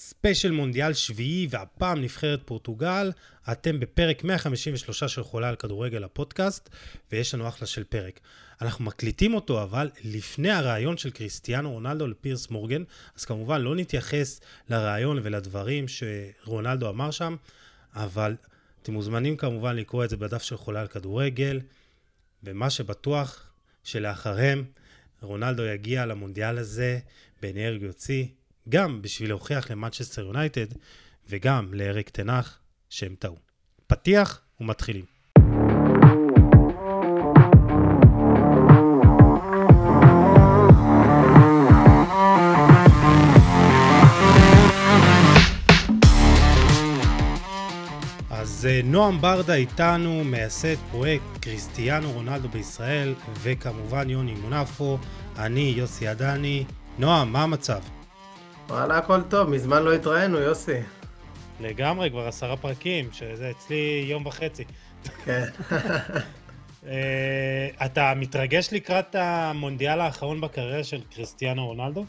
ספיישל מונדיאל שביעי, והפעם נבחרת פורטוגל. אתם בפרק 153 של חולה על כדורגל הפודקאסט, ויש לנו אחלה של פרק. אנחנו מקליטים אותו, אבל לפני הרעיון של קריסטיאנו רונלדו לפירס מורגן, אז כמובן לא נתייחס לרעיון ולדברים שרונלדו אמר שם, אבל אתם מוזמנים כמובן לקרוא את זה בדף של חולה על כדורגל, ומה שבטוח שלאחריהם רונלדו יגיע למונדיאל הזה באנרגיה יוציא, גם בשביל להוכיח למנצ'סטר יונייטד וגם לאריק תנח שהם טעו. פתיח ומתחילים. אז אה, נועם ברדה איתנו, מייסד פרויקט קריסטיאנו רונלדו בישראל, וכמובן יוני מונפו, אני יוסי עדני. נועם, מה המצב? וואלה, הכל טוב, מזמן לא התראינו, יוסי. לגמרי, כבר עשרה פרקים, שזה אצלי יום וחצי. כן. אה, אתה מתרגש לקראת המונדיאל האחרון בקריירה של קריסטיאנו רונלדו?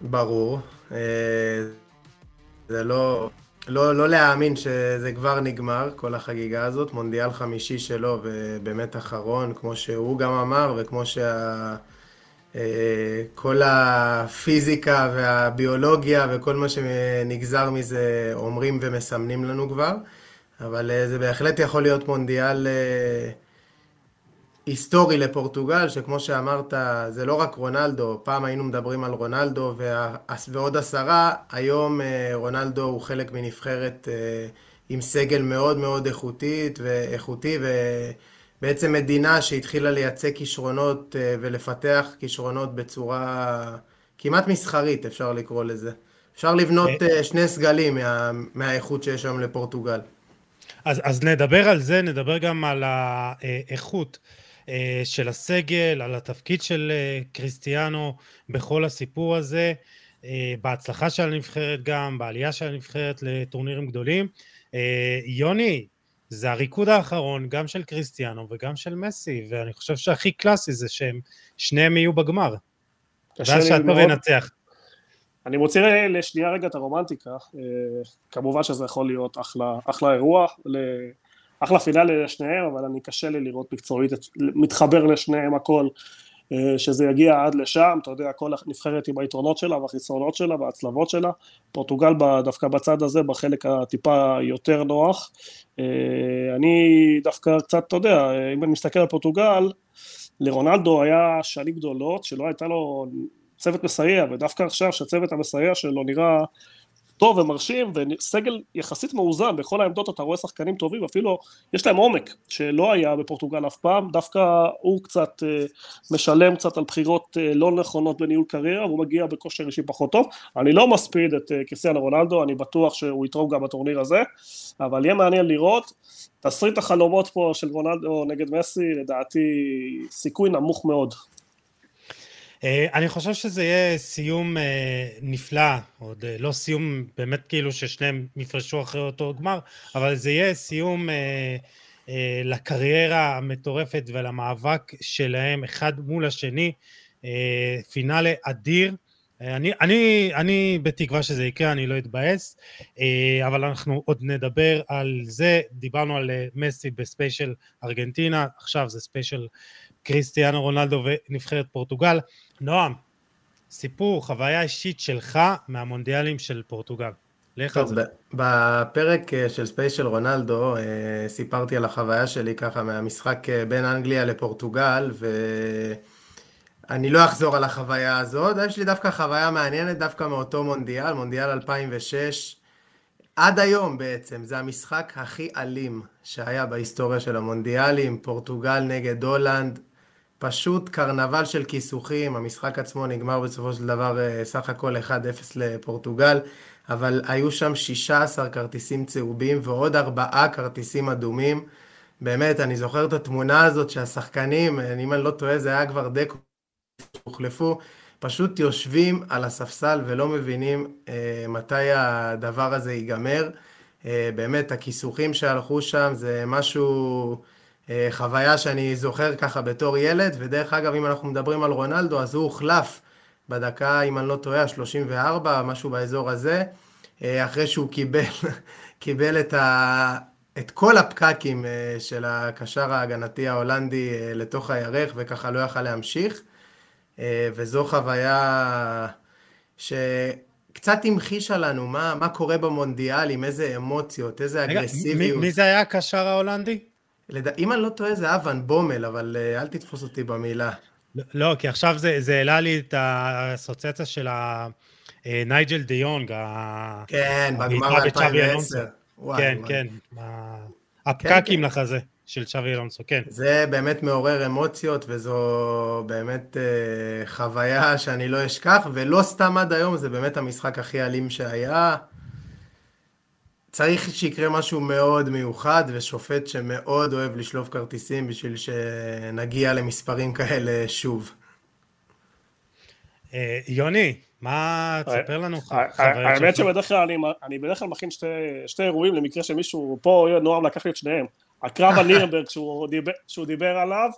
ברור. אה, זה לא, לא, לא להאמין שזה כבר נגמר, כל החגיגה הזאת. מונדיאל חמישי שלו, ובאמת אחרון, כמו שהוא גם אמר, וכמו שה... אה, כל הפיזיקה והביולוגיה וכל מה שנגזר מזה אומרים ומסמנים לנו כבר, אבל אה, זה בהחלט יכול להיות מונדיאל אה, היסטורי לפורטוגל, שכמו שאמרת, זה לא רק רונלדו, פעם היינו מדברים על רונלדו ועוד עשרה, היום רונלדו הוא חלק מנבחרת עם סגל מאוד מאוד איכותית ואיכותי, ו... בעצם מדינה שהתחילה לייצא כישרונות אה, ולפתח כישרונות בצורה כמעט מסחרית, אפשר לקרוא לזה. אפשר לבנות אה, אה, שני סגלים מה, מהאיכות שיש היום לפורטוגל. אז, אז נדבר על זה, נדבר גם על האיכות של הסגל, על התפקיד של קריסטיאנו בכל הסיפור הזה, בהצלחה של הנבחרת גם, בעלייה של הנבחרת לטורנירים גדולים. יוני, זה הריקוד האחרון גם של קריסטיאנו וגם של מסי, ואני חושב שהכי קלאסי זה שהם שניהם יהיו בגמר. ואז שהטוב ינצח. אני מוציא לשנייה רגע את הרומנטיקה, אה, כמובן שזה יכול להיות אחלה, אחלה אירוע, אחלה פינאלי לשניהם, אבל אני קשה לי לראות מקצועית, מתחבר לשניהם הכל, שזה יגיע עד לשם, אתה יודע, כל הנבחרת עם היתרונות שלה והחסרונות שלה וההצלבות שלה, פורטוגל דווקא בצד הזה, בחלק הטיפה יותר נוח. אה, אני דווקא קצת, אתה יודע, אם אני מסתכל על פורטוגל, לרונלדו היה שנים גדולות, שלא הייתה לו צוות מסייע, ודווקא עכשיו שהצוות המסייע שלו נראה טוב ומרשים, וסגל יחסית מאוזן, בכל העמדות אתה רואה שחקנים טובים, אפילו יש להם עומק, שלא היה בפורטוגל אף פעם, דווקא הוא קצת אה, משלם קצת על בחירות אה, לא נכונות בניהול קריירה, והוא מגיע בכושר אישי פחות טוב. אני לא מספיד את אה, קריסטיאנו רונלדו, אני בטוח שהוא יתרום גם בטורניר הזה, אבל יהיה מעניין לראות. תסריט החלומות פה של רונלדו נגד מסי, לדעתי סיכוי נמוך מאוד. אה, אני חושב שזה יהיה סיום אה, נפלא, עוד אה, לא סיום באמת כאילו ששניהם יפרשו אחרי אותו גמר, אבל זה יהיה סיום לקריירה המטורפת ולמאבק שלהם אחד מול השני, פינאלה אדיר. אני, אני, אני בתקווה שזה יקרה, אני לא אתבאס, אבל אנחנו עוד נדבר על זה, דיברנו על מסי בספיישל ארגנטינה, עכשיו זה ספיישל קריסטיאנו רונלדו ונבחרת פורטוגל. נועם, סיפור, חוויה אישית שלך מהמונדיאלים של פורטוגל. לך על זה. בפרק אה, של ספייס של רונלדו אה, סיפרתי על החוויה שלי ככה מהמשחק אה, בין אנגליה לפורטוגל ואני לא אחזור על החוויה הזאת, יש לי דווקא חוויה מעניינת דווקא מאותו מונדיאל, מונדיאל 2006 עד היום בעצם, זה המשחק הכי אלים שהיה בהיסטוריה של המונדיאלים, פורטוגל נגד הולנד, פשוט קרנבל של כיסוכים, המשחק עצמו נגמר בסופו של דבר אה, סך הכל 1-0 לפורטוגל, אבל היו שם 16 כרטיסים צהובים ועוד ארבעה כרטיסים אדומים. באמת, אני זוכר את התמונה הזאת שהשחקנים, אם אני לא טועה, זה היה כבר דקו, הוחלפו, פשוט יושבים על הספסל ולא מבינים אה, מתי הדבר הזה ייגמר. אה, באמת, הכיסוכים שהלכו שם זה משהו... אה, חוויה שאני זוכר ככה בתור ילד, ודרך אגב, אם אנחנו מדברים על רונלדו, אז הוא הוחלף בדקה, אם אני לא טועה, 34, משהו באזור הזה, אחרי שהוא קיבל, קיבל את, ה, את כל הפקקים של הקשר ההגנתי ההולנדי לתוך הירך, וככה לא יכל להמשיך. וזו חוויה שקצת המחישה לנו מה, מה קורה במונדיאל, עם איזה אמוציות, איזה אגרסיביות. מי, מי זה היה הקשר ההולנדי? לד... אם אני לא טועה זה אבן בומל, אבל אל תתפוס אותי במילה. לא, כי עכשיו זה העלה לי את האסוציאציה של נייג'ל דה יונג, כן, בגמר ב-2010. כן, כן, הפקקים כן, לחזה של צ'אבי אלונסו, כן. זה באמת מעורר אמוציות, וזו באמת אה, חוויה שאני לא אשכח, ולא סתם עד היום, זה באמת המשחק הכי אלים שהיה. צריך שיקרה משהו מאוד מיוחד, ושופט שמאוד אוהב לשלוף כרטיסים בשביל שנגיע למספרים כאלה שוב. אה, יוני, מה, תספר לנו האמת שבדרך כלל אני בדרך כלל מכין שתי אירועים למקרה שמישהו, פה נועם לקח לי את שניהם. הקרב על נירנברג שהוא דיבר עליו,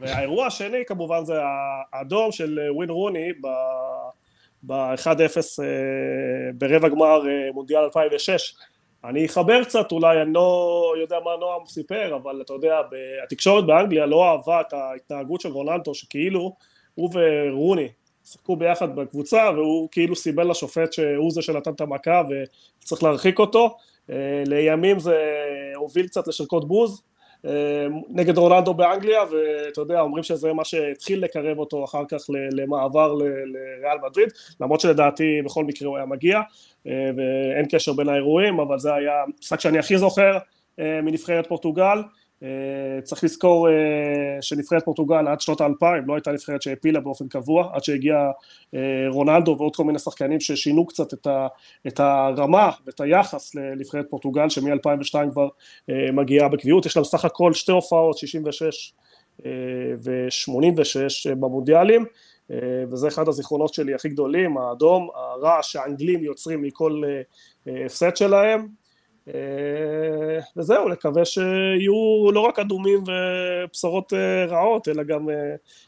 והאירוע השני כמובן זה האדום של ווין רוני ב-1-0 אה, ברבע גמר אה, מונדיאל 2006 אני אחבר קצת, אולי אני לא יודע מה נועם סיפר, אבל אתה יודע, התקשורת באנגליה לא אהבה את ההתנהגות של רונלדו, שכאילו הוא ורוני שיחקו ביחד בקבוצה, והוא כאילו סיבל לשופט שהוא זה שנתן את המכה וצריך להרחיק אותו. אה, לימים זה הוביל קצת לשרקות בוז, אה, נגד רונלדו באנגליה, ואתה יודע, אומרים שזה מה שהתחיל לקרב אותו אחר כך למעבר לריאל מדריד, למרות שלדעתי בכל מקרה הוא היה מגיע, ואין קשר בין האירועים, אבל זה היה המשחק שאני הכי זוכר אה, מנבחרת פורטוגל. צריך לזכור שנבחרת פורטוגל עד שנות האלפיים לא הייתה נבחרת שהעפילה באופן קבוע, עד שהגיע רונלדו ועוד כל מיני שחקנים ששינו קצת את, את הרמה ואת היחס לנבחרת פורטוגל שמ-2002 כבר מגיעה בקביעות, יש להם סך הכל שתי הופעות, 66 ו-86 במונדיאלים אה, וזה אחד הזיכרונות שלי הכי גדולים, האדום, הרעש שהאנגלים יוצרים מכל אה, אה, הפסד שלהם וזהו, נקווה שיהיו לא רק אדומים ובשורות רעות, אלא גם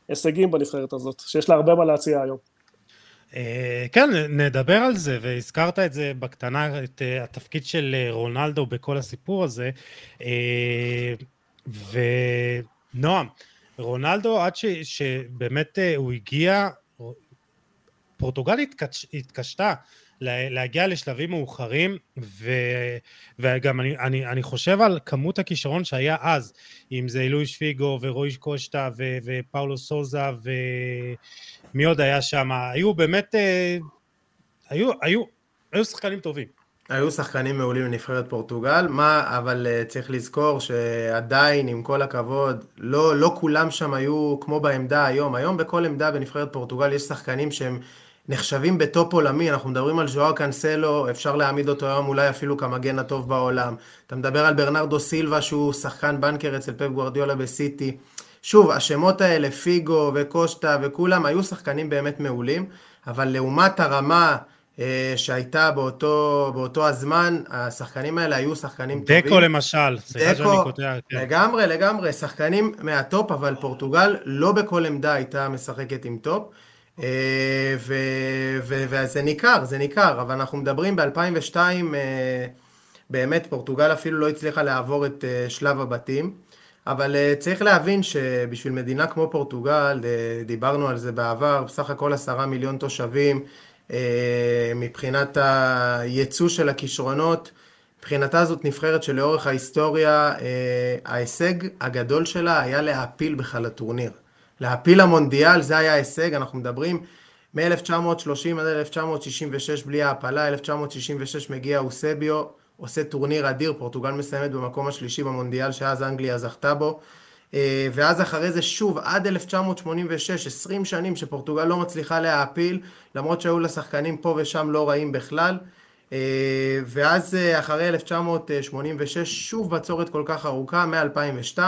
הישגים בנבחרת הזאת, שיש לה הרבה מה להציע היום. כן, נדבר על זה, והזכרת את זה בקטנה, את התפקיד של רונלדו בכל הסיפור הזה. ונועם, רונלדו עד ש, שבאמת אה, הוא הגיע, פורטוגל התקש, התקשתה להגיע לשלבים מאוחרים ו, וגם אני, אני, אני חושב על כמות הכישרון שהיה אז אם זה אילוי שפיגו ורועי קושטה ו, ופאולו סוזה ומי עוד היה שם? היו באמת אה, היו, היו, היו שחקנים טובים היו שחקנים מעולים לנבחרת פורטוגל, מה, אבל uh, צריך לזכור שעדיין, עם כל הכבוד, לא, לא כולם שם היו כמו בעמדה היום. היום בכל עמדה בנבחרת פורטוגל יש שחקנים שהם נחשבים בטופ עולמי, אנחנו מדברים על ז'ואאו קאנסלו, אפשר להעמיד אותו היום אולי אפילו כמגן הטוב בעולם. אתה מדבר על ברנרדו סילבה שהוא שחקן בנקר אצל פפ גוורדיולה בסיטי. שוב, השמות האלה, פיגו וקושטה וכולם, היו שחקנים באמת מעולים, אבל לעומת הרמה... אה, שהייתה באותו, באותו הזמן, השחקנים האלה היו שחקנים דקו טובים. דקו למשל, סליחה שאני קוטע. כן. לגמרי, לגמרי, שחקנים מהטופ, אבל פורטוגל לא בכל עמדה הייתה משחקת עם טופ. אה, וזה ניכר, זה ניכר, אבל אנחנו מדברים ב-2002, אה, באמת פורטוגל אפילו לא הצליחה לעבור את שלב הבתים. אבל צריך להבין שבשביל מדינה כמו פורטוגל, דיברנו על זה בעבר, בסך הכל עשרה מיליון תושבים, מבחינת הייצוא של הכישרונות. מבחינתה זאת נבחרת שלאורך ההיסטוריה, אה, ההישג הגדול שלה היה להעפיל בכלל לטורניר. להעפיל למונדיאל, זה היה ההישג, אנחנו מדברים מ-1930 עד 1966 בלי העפלה, 1966 מגיע אוסביו, עושה טורניר אדיר, פורטוגל מסיימת במקום השלישי במונדיאל שאז אנגליה זכתה בו. אה, ואז אחרי זה שוב, עד 1986, 20 שנים שפורטוגל לא מצליחה להעפיל, למרות שהיו לה שחקנים פה ושם לא רעים בכלל. אה, ואז אה, אחרי 1986, שוב בצורת כל כך ארוכה, מ-2002.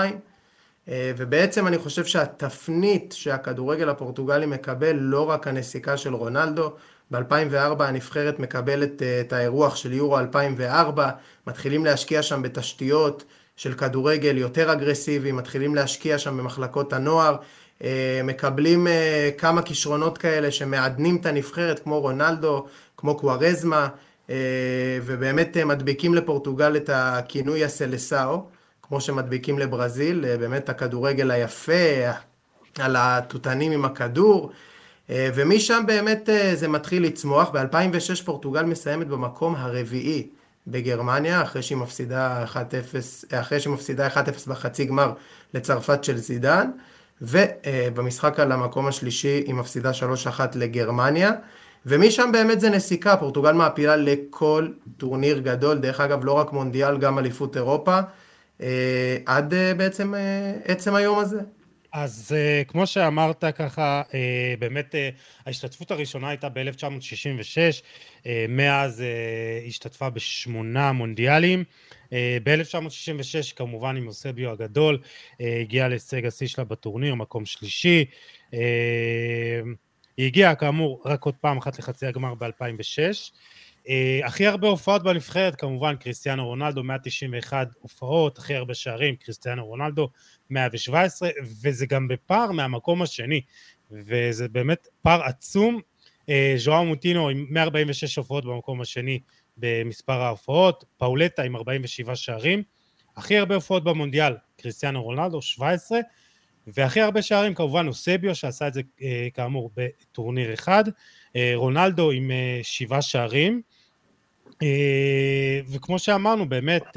ובעצם אני חושב שהתפנית שהכדורגל הפורטוגלי מקבל, לא רק הנסיקה של רונלדו, ב-2004 הנבחרת מקבלת את האירוח של יורו 2004, מתחילים להשקיע שם בתשתיות, של כדורגל יותר אגרסיבי, מתחילים להשקיע שם במחלקות הנוער, אה, מקבלים אה, כמה כישרונות כאלה שמעדנים את הנבחרת, כמו רונלדו, כמו קוארזמה, ובאמת מדביקים לפורטוגל את הכינוי הסלסאו, כמו שמדביקים לברזיל, באמת הכדורגל היפה, על התותנים עם הכדור, ומשם באמת זה מתחיל לצמוח. ב-2006 פורטוגל מסיימת במקום הרביעי בגרמניה, אחרי שהיא מפסידה 1-0, אחרי שהיא מפסידה 1-0 בחצי גמר לצרפת של זידן, ובמשחק על המקום השלישי היא מפסידה 3-1 לגרמניה, ומשם באמת זה נסיקה, פורטוגל מעפילה לכל טורניר גדול, דרך אגב לא רק מונדיאל, גם אליפות אירופה, עד בעצם עצם היום הזה. אז כמו שאמרת ככה, באמת ההשתתפות הראשונה הייתה ב-1966, מאז השתתפה בשמונה מונדיאלים, ב-1966 כמובן עם אוסביו הגדול, הגיעה להישג השיא שלה בטורניר, מקום שלישי, היא הגיעה כאמור רק עוד פעם אחת לחצי הגמר ב-2006, הכי הרבה הופעות בנבחרת כמובן קריסטיאנו רונלדו 191 הופעות, הכי הרבה שערים קריסטיאנו רונלדו 117 וזה גם בפער מהמקום השני וזה באמת פער עצום, ז'ואר מוטינו עם 146 הופעות במקום השני במספר ההופעות, פאולטה עם 47 שערים, הכי הרבה הופעות במונדיאל קריסטיאנו רונלדו 17 והכי הרבה שערים כמובן אוסביו שעשה את זה כאמור בטורניר אחד, רונלדו עם שבעה שערים וכמו שאמרנו באמת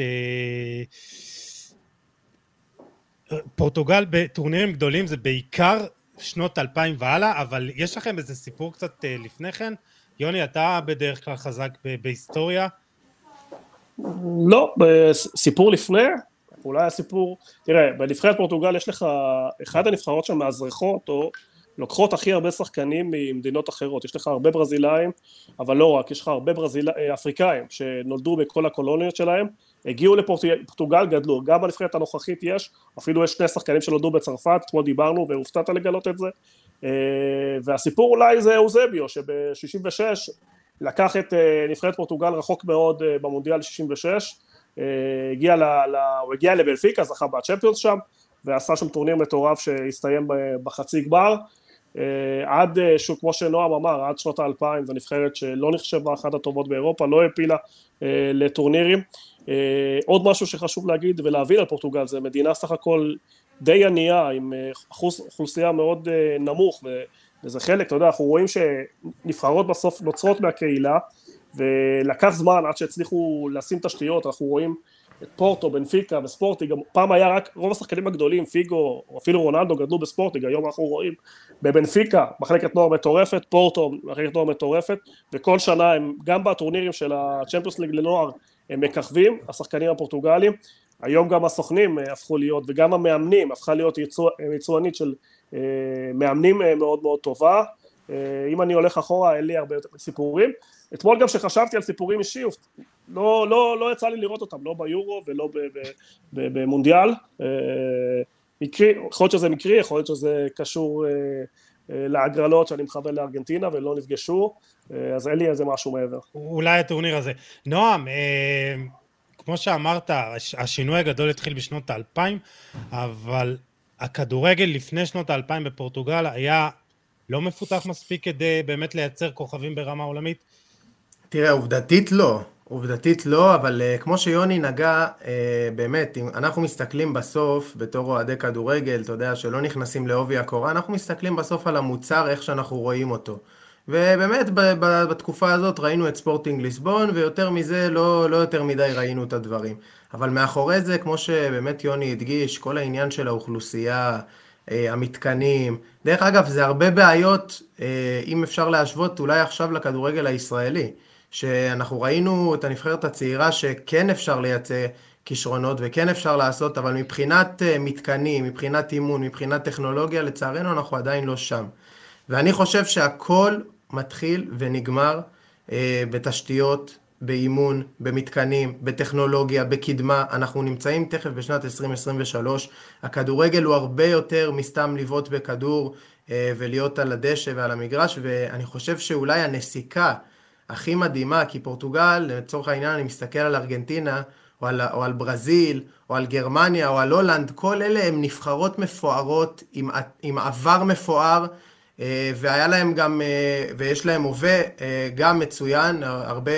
פורטוגל בטורנירים גדולים זה בעיקר שנות 2000 והלאה אבל יש לכם איזה סיפור קצת לפני כן? יוני אתה בדרך כלל חזק בהיסטוריה? לא, סיפור לפני? אולי הסיפור, תראה בנבחרת פורטוגל יש לך, אחד הנבחרות שם מאזרחות או לוקחות הכי הרבה שחקנים ממדינות אחרות, יש לך הרבה ברזילאים, אבל לא רק, יש לך הרבה ברזיל... אפריקאים שנולדו בכל הקולוניות שלהם, הגיעו לפורטוגל, גדלו, גם בנבחרת הנוכחית יש, אפילו יש שני שחקנים שנולדו בצרפת, אתמול דיברנו והופתעת לגלות את זה, והסיפור אולי זה אוזביו, שב-66 לקח את נבחרת פורטוגל רחוק מאוד במונדיאל 66, הגיע ל... הוא הגיע לבלפיקה, זכה בצ'מפיונס שם, ועשה שם טורניר מטורף שהסתיים בחצי גמר, עד שהוא כמו שנועם אמר עד שנות האלפיים זו נבחרת שלא נחשבה אחת הטובות באירופה לא העפילה לטורנירים. עוד משהו שחשוב להגיד ולהבין על פורטוגל זה מדינה סך הכל די ענייה עם אחוז אוכלוסייה מאוד נמוך וזה חלק אתה יודע אנחנו רואים שנבחרות בסוף נוצרות מהקהילה ולקח זמן עד שהצליחו לשים תשתיות אנחנו רואים את פורטו, בנפיקה וספורטיג, פעם היה רק רוב השחקנים הגדולים, פיגו או אפילו רונלדו גדלו בספורטיג, היום אנחנו רואים בבנפיקה מחלקת נוער מטורפת, פורטו מחלקת נוער מטורפת וכל שנה הם גם בטורנירים של הצ'מפיונס ליג לנוער הם מככבים, השחקנים הפורטוגלים, היום גם הסוכנים הפכו להיות וגם המאמנים, הפכה להיות יצואנית של מאמנים מאוד מאוד טובה, אם אני הולך אחורה אין לי הרבה יותר סיפורים, אתמול גם שחשבתי על סיפורים אישיים, לא, לא, לא יצא לי לראות אותם, לא ביורו ולא במונדיאל, מקרי, יכול להיות שזה מקרי, יכול להיות שזה קשור להגרלות שאני מכוון לארגנטינה ולא נפגשו, אז אין לי איזה משהו מעבר. אולי הטורניר הזה. נועם, כמו שאמרת, השינוי הגדול התחיל בשנות האלפיים, אבל הכדורגל לפני שנות האלפיים בפורטוגל היה לא מפותח מספיק כדי באמת לייצר כוכבים ברמה עולמית? תראה, עובדתית לא. עובדתית לא, אבל uh, כמו שיוני נגע, uh, באמת, אם אנחנו מסתכלים בסוף, בתור אוהדי כדורגל, אתה יודע, שלא נכנסים לעובי הקורה, אנחנו מסתכלים בסוף על המוצר, איך שאנחנו רואים אותו. ובאמת, ב- ב- בתקופה הזאת ראינו את ספורטינג ליסבון, ויותר מזה, לא, לא יותר מדי ראינו את הדברים. אבל מאחורי זה, כמו שבאמת יוני הדגיש, כל העניין של האוכלוסייה, uh, המתקנים, דרך אגב, זה הרבה בעיות, uh, אם אפשר להשוות אולי עכשיו לכדורגל הישראלי. שאנחנו ראינו את הנבחרת הצעירה שכן אפשר לייצא כישרונות וכן אפשר לעשות, אבל מבחינת מתקנים, מבחינת אימון, מבחינת טכנולוגיה, לצערנו אנחנו עדיין לא שם. ואני חושב שהכל מתחיל ונגמר אה, בתשתיות, באימון, במתקנים, בטכנולוגיה, בקדמה. אנחנו נמצאים תכף בשנת 2023. הכדורגל הוא הרבה יותר מסתם לבעוט בכדור אה, ולהיות על הדשא ועל המגרש, ואני חושב שאולי הנסיקה הכי מדהימה, כי פורטוגל, לצורך העניין אני מסתכל על ארגנטינה, או על, או על ברזיל, או על גרמניה, או על הולנד, כל אלה הם נבחרות מפוארות, עם, עם עבר מפואר, והיה להם גם, ויש להם הווה גם מצוין, הרבה,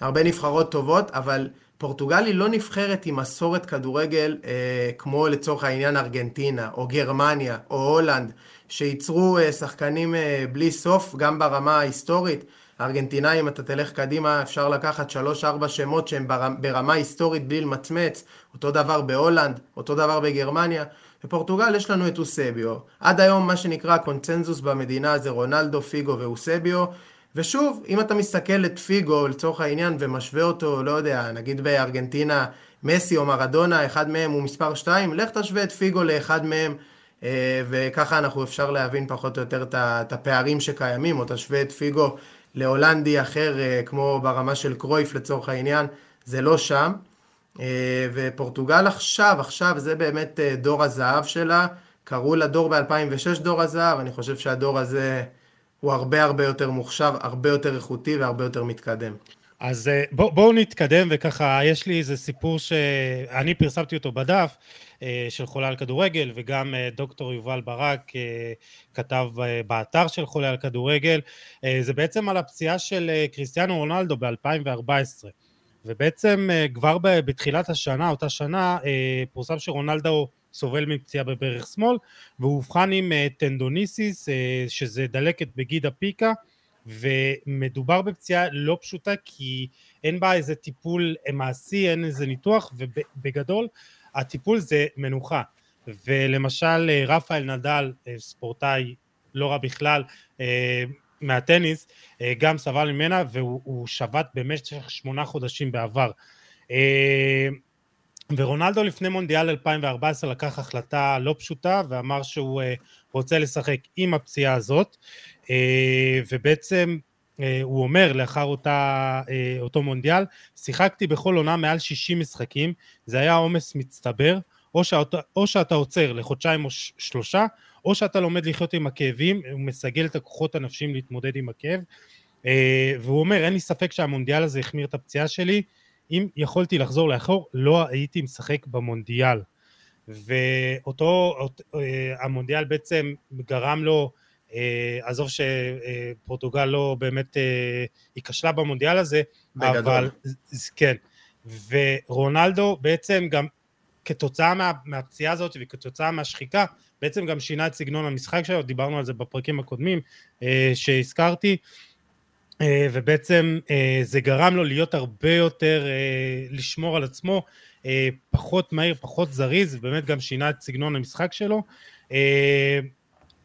הרבה נבחרות טובות, אבל פורטוגל היא לא נבחרת עם מסורת כדורגל כמו לצורך העניין ארגנטינה, או גרמניה, או הולנד, שייצרו שחקנים בלי סוף, גם ברמה ההיסטורית. הארגנטינאים, אתה תלך קדימה, אפשר לקחת שלוש-ארבע שמות שהם ברמה היסטורית בלי למצמץ, אותו דבר בהולנד, אותו דבר בגרמניה. בפורטוגל יש לנו את אוסביו. עד היום מה שנקרא קונצנזוס במדינה זה רונלדו, פיגו ואוסביו. ושוב, אם אתה מסתכל את פיגו לצורך העניין ומשווה אותו, לא יודע, נגיד בארגנטינה, מסי או מרדונה, אחד מהם הוא מספר 2, לך תשווה את פיגו לאחד מהם, אה, וככה אנחנו אפשר להבין פחות או יותר את הפערים שקיימים, או תשווה את פיגו להולנדי אחר, אה, כמו ברמה של קרויף לצורך העניין, זה לא שם. אה, ופורטוגל עכשיו, עכשיו זה באמת אה, דור הזהב שלה. קראו לדור ב-2006 דור הזהב, אני חושב שהדור הזה הוא הרבה הרבה יותר מוחשב, הרבה יותר איכותי והרבה יותר מתקדם. אז בוא, בואו נתקדם, וככה, יש לי איזה סיפור שאני פרסמתי אותו בדף, אה, של חולה על כדורגל, וגם אה, דוקטור יובל ברק אה, כתב באתר של חולה על כדורגל, זה בעצם על הפציעה של קריסטיאנו רונלדו ב-2014. ובעצם כבר בתחילת השנה, אותה שנה, פורסם שרונלדו סובל מפציעה בברך שמאל, והוא אובחן עם טנדוניסיס, שזה דלקת בגיד הפיקה, ומדובר בפציעה לא פשוטה כי אין בה איזה טיפול מעשי, אין איזה ניתוח, ובגדול הטיפול זה מנוחה. ולמשל רפאל נדל, ספורטאי לא רע בכלל, מהטניס, גם סבל ממנה והוא שבת במשך שמונה חודשים בעבר. ורונלדו לפני מונדיאל 2014 לקח החלטה לא פשוטה ואמר שהוא רוצה לשחק עם הפציעה הזאת ובעצם הוא אומר לאחר אותה, אותו מונדיאל שיחקתי בכל עונה מעל 60 משחקים זה היה עומס מצטבר או שאתה, או שאתה עוצר לחודשיים או שלושה או שאתה לומד לחיות עם הכאבים הוא מסגל את הכוחות הנפשיים להתמודד עם הכאב והוא אומר אין לי ספק שהמונדיאל הזה החמיר את הפציעה שלי אם יכולתי לחזור לאחור, לא הייתי משחק במונדיאל. ואותו, המונדיאל בעצם גרם לו, אה, עזוב שפורטוגל לא באמת, אה, היא כשלה במונדיאל הזה, בגדול. אבל כן, ורונלדו בעצם גם כתוצאה מה, מהפציעה הזאת וכתוצאה מהשחיקה, בעצם גם שינה את סגנון המשחק שלו, דיברנו על זה בפרקים הקודמים אה, שהזכרתי, אה, ובעצם אה, זה גרם לו להיות הרבה יותר, אה, לשמור על עצמו, פחות מהיר, פחות זריז, באמת גם שינה את סגנון המשחק שלו,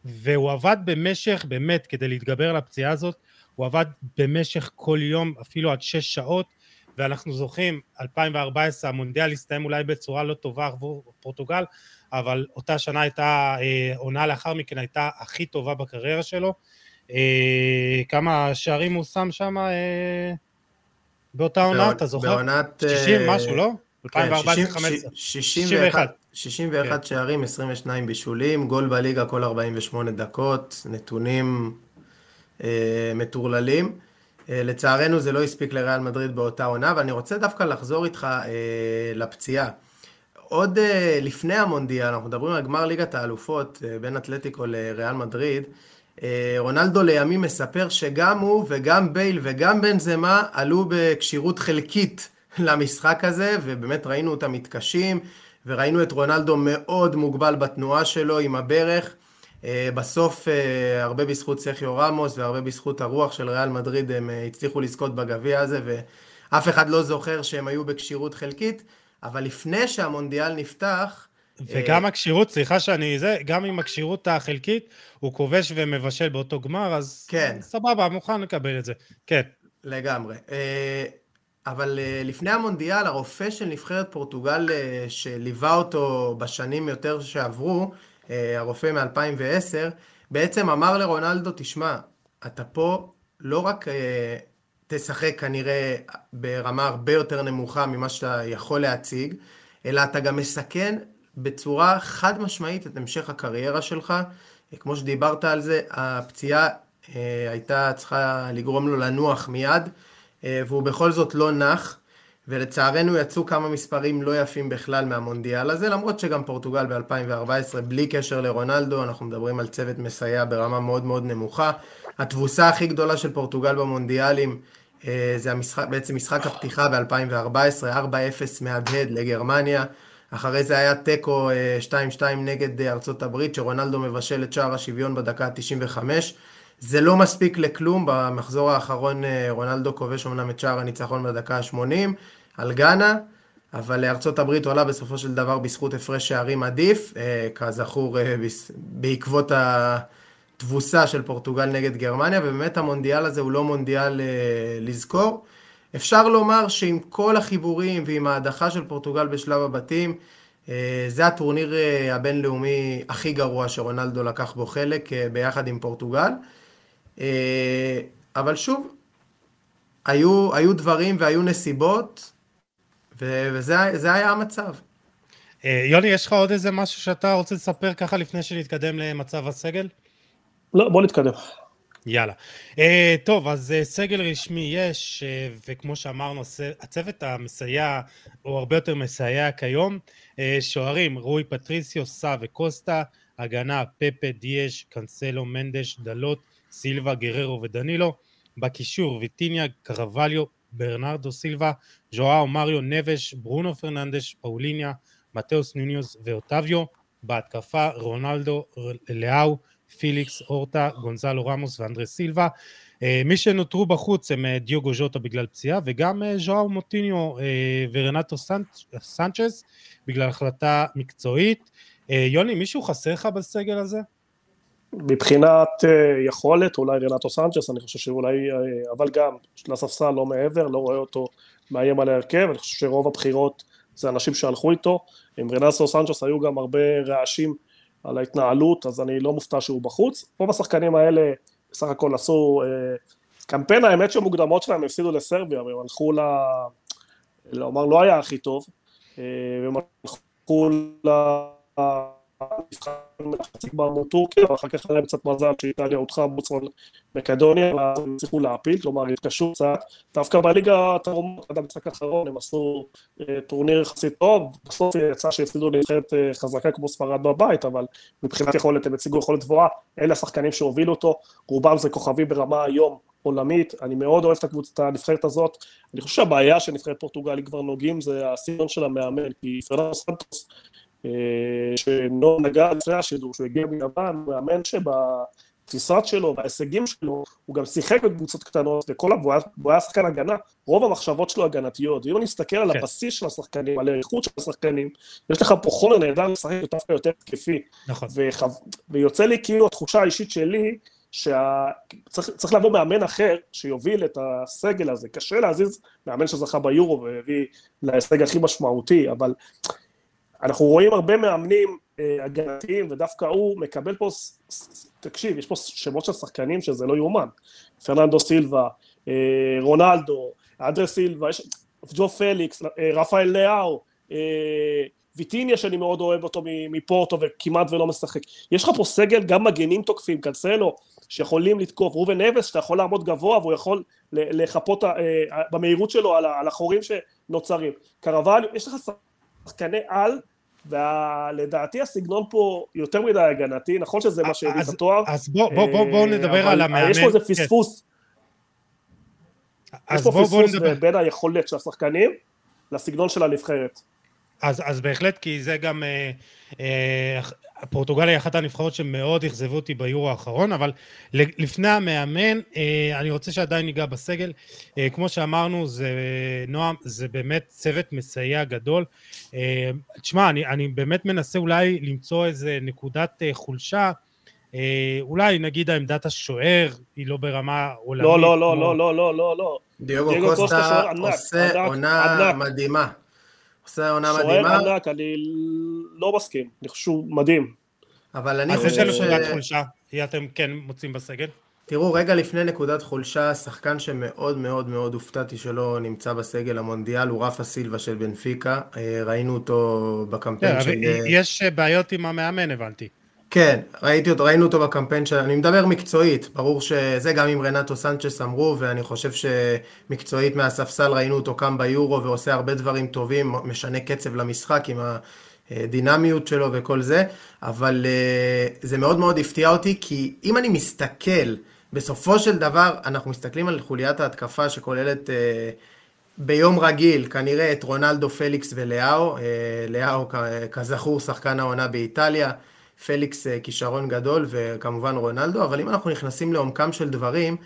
והוא עבד במשך, באמת, כדי להתגבר על הפציעה הזאת, הוא עבד במשך כל יום, אפילו עד שש שעות, ואנחנו זוכרים, 2014 המונדיאל הסתיים אולי בצורה לא טובה עבור פורטוגל, אבל אותה שנה הייתה, עונה לאחר מכן הייתה הכי טובה בקריירה שלו, אה, כמה שערים הוא שם שם אה, באותה עונה, אתה זוכר? בעונת... 60 אה, משהו, לא? 2014-2015. 61. 61 שערים, 22 בישולים, גול בליגה כל 48 דקות, נתונים אה, מטורללים. אה, לצערנו זה לא הספיק לריאל מדריד באותה עונה, ואני רוצה דווקא לחזור איתך אה, לפציעה. עוד אה, לפני המונדיאל, אנחנו מדברים על גמר ליגת האלופות אה, בין אתלטיקו לריאל מדריד, אה, רונלדו לימים מספר שגם הוא וגם בייל וגם בן זמה עלו בכשירות חלקית למשחק הזה, ובאמת ראינו אותם מתקשים, וראינו את רונלדו מאוד מוגבל בתנועה שלו עם הברך. אה, בסוף, אה, הרבה בזכות סכיו רמוס והרבה בזכות הרוח של ריאל מדריד, הם הצליחו לזכות בגביע הזה, ואף אחד לא זוכר שהם היו בכשירות חלקית, אבל לפני שהמונדיאל נפתח, וגם הכשירות, סליחה שאני זה, גם עם הכשירות החלקית, הוא כובש ומבשל באותו גמר, אז כן. סבבה, מוכן לקבל את זה. כן. לגמרי. אה, אבל אה, לפני המונדיאל, הרופא של נבחרת פורטוגל אה, שליווה אותו בשנים יותר שעברו, הרופא מ-2010, בעצם אמר לרונלדו, תשמע, אתה פה לא רק תשחק כנראה ברמה הרבה יותר נמוכה ממה שאתה יכול להציג, אלא אתה גם מסכן בצורה חד משמעית את המשך הקריירה שלך. כמו שדיברת על זה, הפציעה אה, הייתה צריכה לגרום לו לנוח מיד, אה, והוא בכל זאת לא נח. ולצערנו יצאו כמה מספרים לא יפים בכלל מהמונדיאל הזה, למרות שגם פורטוגל ב-2014, בלי קשר לרונלדו, אנחנו מדברים על צוות מסייע ברמה מאוד מאוד נמוכה. התבוסה הכי גדולה של פורטוגל במונדיאלים אה, זה המשחק, בעצם משחק הפתיחה ב-2014, 4-0 מהדהד לגרמניה. אחרי זה היה תיקו 2-2 אה, נגד אה, ארצות הברית, שרונלדו מבשל את שער השוויון בדקה ה-95. זה לא מספיק לכלום, במחזור האחרון רונלדו כובש אמנם את שער הניצחון בדקה ה-80 על גאנה, אבל לארצות הברית עולה בסופו של דבר בזכות הפרש שערים עדיף, כזכור בעקבות ה... תבוסה של פורטוגל נגד גרמניה, ובאמת המונדיאל הזה הוא לא מונדיאל אה, לזכור. אפשר לומר שעם כל החיבורים ועם ההדחה של פורטוגל בשלב הבתים, אה, זה הטורניר אה, הבינלאומי הכי גרוע שרונלדו לקח בו חלק אה, ביחד עם פורטוגל. אה, אבל שוב, היו, היו דברים והיו נסיבות, ו, וזה היה המצב. אה, יוני, יש לך עוד איזה משהו שאתה רוצה לספר ככה לפני שנתקדם למצב הסגל? לא, בוא נתקדם. יאללה. Uh, טוב, אז uh, סגל רשמי יש, uh, וכמו שאמרנו, הצוות המסייע הוא הרבה יותר מסייע כיום. Uh, שוערים, רוי פטריסיו, סא וקוסטה, הגנה, פפה, דיאש, קנסלו, מנדש, דלות, סילבה, גררו ודנילו. בקישור, ויטיניה, קרווליו, ברנרדו סילבה, ז'ואאו, מריו, נבש, ברונו פרננדש, פאוליניה, מתאוס נונייס ואוטביו. בהתקפה, רונלדו, לאו, פיליקס, הורטה, גונסאלו רמוס ואנדרה סילבה. אה, מי שנותרו בחוץ הם אה, דיוגו ז'וטה בגלל פציעה וגם אה, ז'ואאו מוטיניו ורנטו סנצ'ס בגלל החלטה מקצועית. יוני, מישהו חסר לך בסגל הזה? מבחינת יכולת, אולי רנטו סנצ'ס, אני חושב שאולי, אבל גם לספסל לא מעבר, לא רואה אותו מאיים על ההרכב, אני חושב שרוב הבחירות זה אנשים שהלכו איתו, עם רנטו סנצ'ס היו גם הרבה רעשים על ההתנהלות, אז אני לא מופתע שהוא בחוץ. רוב השחקנים האלה בסך הכל עשו אה, קמפיין, האמת שהמוקדמות שלהם הפסידו לסרביה, והם הלכו ל... לומר לא היה הכי טוב, אה, והם הלכו ל... כבר מול טורקיה, ואחר כך היה קצת מזל שאיטליה הודחה בוצמן מקדוניה, ואז הם הצליחו להפיל, כלומר התקשו קצת, דווקא בליגה התרומות, עד המשחק האחרון הם עשו אה, טורניר יחסית טוב, בסוף יצא שהפסידו לנבחרת אה, חזקה כמו ספרד בבית, אבל מבחינת יכולת הם הציגו יכולת גבוהה, אלה השחקנים שהובילו אותו, רובם זה כוכבים ברמה היום עולמית, אני מאוד אוהב את הקבוצת הנבחרת הזאת, אני חושב שהבעיה של נבחרת פורטוגל, אם כבר נוגעים, זה הסגנון של המאמן, כי פרננדו סנטוס אה, שנור נגע לפני השידור, שהוא הגיע מיוון, מאמן שבתפיסת שלו, בהישגים שלו, הוא גם שיחק בקבוצות קטנות, וכל הוא היה שחקן הגנה, רוב המחשבות שלו הגנתיות. ואם נסתכל על כן. הבסיס של השחקנים, על האיכות של השחקנים, יש לך פה חומר נהדר לשחק דווקא יותר תקפי. נכון. וחו... ויוצא לי כאילו התחושה האישית שלי, שצריך שה... לבוא מאמן אחר שיוביל את הסגל הזה. קשה להזיז מאמן שזכה ביורו והביא להישג הכי משמעותי, אבל אנחנו רואים הרבה מאמנים אה, הגנתיים, ודווקא הוא מקבל פה, תקשיב, יש פה שמות של שחקנים שזה לא יאומן. פרננדו סילבה, אה, רונלדו, אדרה סילבה, יש, ג'ו פליקס, אה, רפאל לאו, ויטיניה שאני מאוד אוהב אותו מפורטו וכמעט ולא משחק. יש לך פה סגל גם מגנים תוקפים, קנסלו, שיכולים לתקוף, ראובן אבס שאתה יכול לעמוד גבוה והוא יכול לחפות במהירות שלו על החורים שנוצרים. קרוואליו, יש לך שחקני על ולדעתי הסגנון פה יותר מדי הגנתי, נכון שזה מה שהביא את התואר. אז בואו בוא, בוא, בוא נדבר על המאמן. יש פה איזה כן. פספוס. יש פה פספוס בין היכולת של השחקנים לסגנון של הנבחרת. אז, אז בהחלט, כי זה גם אה, אה, פורטוגל היא אחת הנבחרות שמאוד אכזבו אותי ביורו האחרון, אבל לפני המאמן, אה, אני רוצה שעדיין ניגע בסגל. אה, כמו שאמרנו, זה, נועם, זה באמת צוות מסייע גדול. אה, תשמע, אני, אני באמת מנסה אולי למצוא איזה נקודת חולשה. אולי נגיד העמדת השוער היא לא ברמה עולמית. לא, לא, לא, לא, לא, לא, לא, לא. דיוגו קוסטה עושה עונה מדהימה. עושה עונה מדהימה. שוער ענק, אני לא מסכים, אני חושב שהוא מדהים. אבל אני חושב ש... אז איזה נקודת חולשה אתם כן מוצאים בסגל? תראו, רגע לפני נקודת חולשה, שחקן שמאוד מאוד מאוד הופתעתי שלא נמצא בסגל המונדיאל הוא רפה סילבה של בנפיקה, אה, ראינו אותו בקמפיין כן, של... יש בעיות עם המאמן, הבנתי. כן, ראיתי אותו, ראינו אותו בקמפיין של... אני מדבר מקצועית, ברור שזה גם עם רנטו סנצ'ס אמרו, ואני חושב שמקצועית מהספסל ראינו אותו קם ביורו ועושה הרבה דברים טובים, משנה קצב למשחק עם הדינמיות שלו וכל זה, אבל אה, זה מאוד מאוד הפתיע אותי, כי אם אני מסתכל, בסופו של דבר אנחנו מסתכלים על חוליית ההתקפה שכוללת... אה, ביום רגיל כנראה את רונלדו, פליקס ולאו, אה, לאו כזכור שחקן העונה באיטליה, פליקס אה, כישרון גדול וכמובן רונלדו, אבל אם אנחנו נכנסים לעומקם של דברים,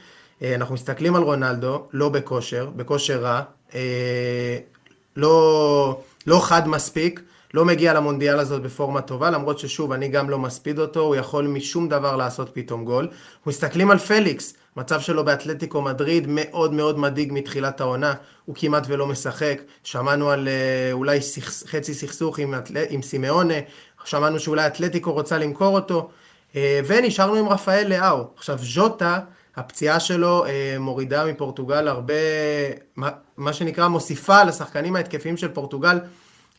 אה, אנחנו מסתכלים על רונלדו, לא בכושר, בכושר רע, לא, לא חד מספיק, לא מגיע למונדיאל הזאת בפורמה טובה, למרות ששוב, אני גם לא מספיד אותו, הוא יכול משום דבר לעשות פתאום גול. מסתכלים על פליקס, מצב שלו באתלטיקו מדריד מאוד מאוד מדאיג מתחילת העונה, הוא כמעט ולא משחק, שמענו על אה, אולי סכס, חצי סכסוך עם, עם סימאונה, שמענו שאולי אתלטיקו רוצה למכור אותו, אה, ונשארנו עם רפאל לאהו. עכשיו ז'וטה, הפציעה שלו אה, מורידה מפורטוגל הרבה, מה שנקרא מוסיפה לשחקנים ההתקפיים של פורטוגל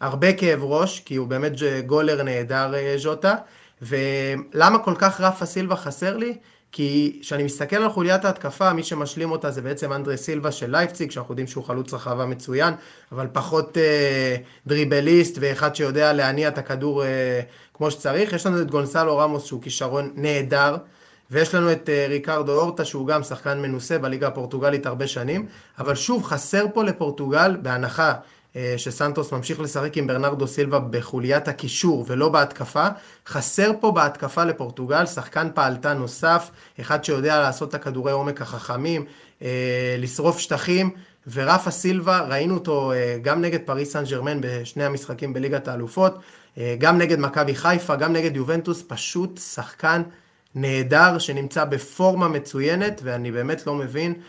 הרבה כאב ראש, כי הוא באמת גולר נהדר ז'וטה, ולמה כל כך רפה סילבה חסר לי? כי כשאני מסתכל על חוליית ההתקפה, מי שמשלים אותה זה בעצם אנדרי סילבה של לייפציג, שאנחנו יודעים שהוא חלוץ רחבה מצוין, אבל פחות אה, דריבליסט ואחד שיודע להניע את הכדור אה, כמו שצריך. יש לנו את גונסלו רמוס שהוא כישרון נהדר, ויש לנו את אה, ריקרדו אורטה שהוא גם שחקן מנוסה בליגה הפורטוגלית הרבה שנים, אבל שוב, חסר פה לפורטוגל, בהנחה אה, שסנטוס ממשיך לשחק עם ברנרדו סילבה בחוליית הקישור ולא בהתקפה. חסר פה בהתקפה לפורטוגל שחקן פעלתן נוסף, אחד שיודע לעשות את הכדורי עומק החכמים, אה, לשרוף שטחים, ורפה סילבה, ראינו אותו אה, גם נגד פריס סן ג'רמן בשני המשחקים בליגת האלופות, גם נגד מכבי חיפה, גם נגד יובנטוס, פשוט שחקן נהדר שנמצא בפורמה מצוינת, ואני באמת לא מבין אה,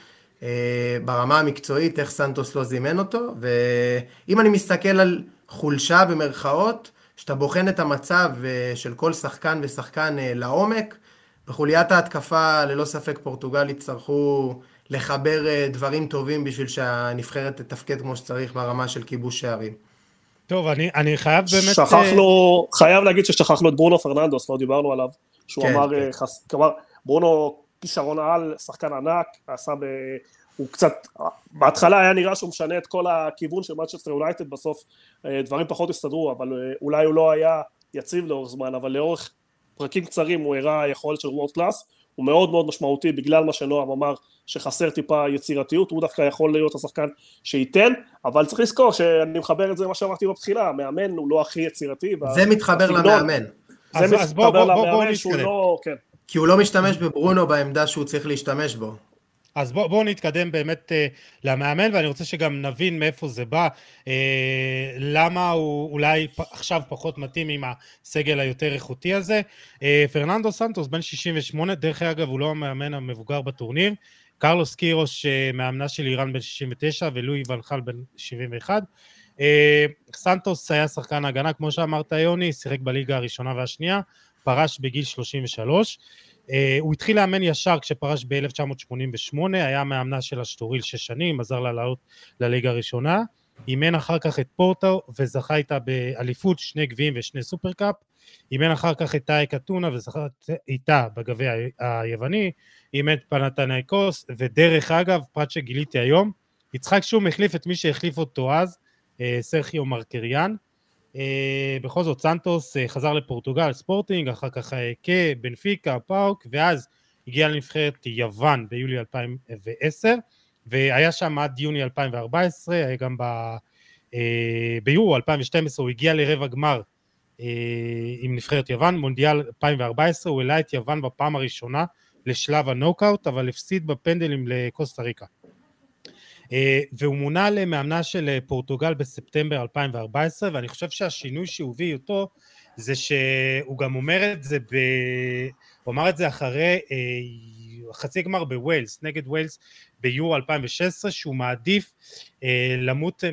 ברמה המקצועית, איך סנטוס לא זימן אותו, ואם אני מסתכל על חולשה במרכאות, שאתה בוחן את המצב אה, של כל שחקן ושחקן אה, לעומק, בחוליית ההתקפה ללא ספק פורטוגל יצטרכו לחבר דברים טובים בשביל שהנבחרת תתפקד כמו שצריך ברמה של כיבוש שערים. טוב, אני, אני חייב באמת... שכחנו, חייב להגיד ששכחנו את ברונו פרננדוס, לא דיברנו עליו, שהוא כן, אמר, כן. חס, כלומר, ברונו כישרון על, שחקן ענק, עשה ב... הוא קצת, בהתחלה היה נראה שהוא משנה את כל הכיוון של מנצ'סטר יונייטד, בסוף אה, דברים פחות הסתדרו, אבל אה, אולי הוא לא היה יציב לאורך זמן, אבל לאורך פרקים קצרים הוא הראה יכולת של world class, הוא מאוד מאוד משמעותי בגלל מה שנועם אמר שחסר טיפה יצירתיות, הוא דווקא יכול להיות השחקן שייתן, אבל צריך לזכור שאני מחבר את זה למה שאמרתי בתחילה, המאמן הוא לא הכי יצירתי. זה מתחבר למאמן. זה מתחבר למאמן שהוא לא, כן. כי הוא לא משתמש בברונו בעמדה שהוא צריך להשתמש בו. אז בואו בוא נתקדם באמת uh, למאמן, ואני רוצה שגם נבין מאיפה זה בא, uh, למה הוא אולי פ- עכשיו פחות מתאים עם הסגל היותר איכותי הזה. Uh, פרננדו סנטוס, בן 68, דרך אגב, הוא לא המאמן המבוגר בטורניר. קרלוס קירוש, uh, מאמנה של איראן בן 69, ולואי ונחל בן 71. אה, סנטוס היה שחקן הגנה, כמו שאמרת יוני, שיחק בליגה הראשונה והשנייה, פרש בגיל 33. אה, הוא התחיל לאמן ישר כשפרש ב-1988, היה מאמנה של אשטוריל שש שנים, עזר לה לעלות לליגה הראשונה, אימן אחר כך את פורטו וזכה איתה באליפות, שני גביעים ושני סופרקאפ, אימן אחר כך את אא"ק אתונה וזכה איתה בגביע היווני, אימן את פנאתינייקוס, ודרך אגב, פרט שגיליתי היום, יצחק שום החליף את מי שהחליף אותו אז, אה, סרחיו מרקריאן, אה, בכל זאת סנטוס אה, חזר לפורטוגל ספורטינג, אחר כך קה, בנפיקה, פאוק, ואז הגיע לנבחרת יוון ביולי 2010, והיה שם עד יוני 2014, היה גם ב... אה, ביורו 2012 הוא הגיע לרבע גמר עם נבחרת יוון, מונדיאל 2014 הוא העלה את יוון בפעם הראשונה לשלב הנוקאוט, אבל הפסיד בפנדלים לקוסטה ריקה. אה, והוא מונה למאמנה של אה, פורטוגל בספטמבר 2014 ואני חושב שהשינוי שהוא הביא אותו זה שהוא גם אומר את זה, ב... הוא אמר את זה אחרי אה, חצי גמר בווילס, נגד ווילס ביורו 2016 שהוא מעדיף למות,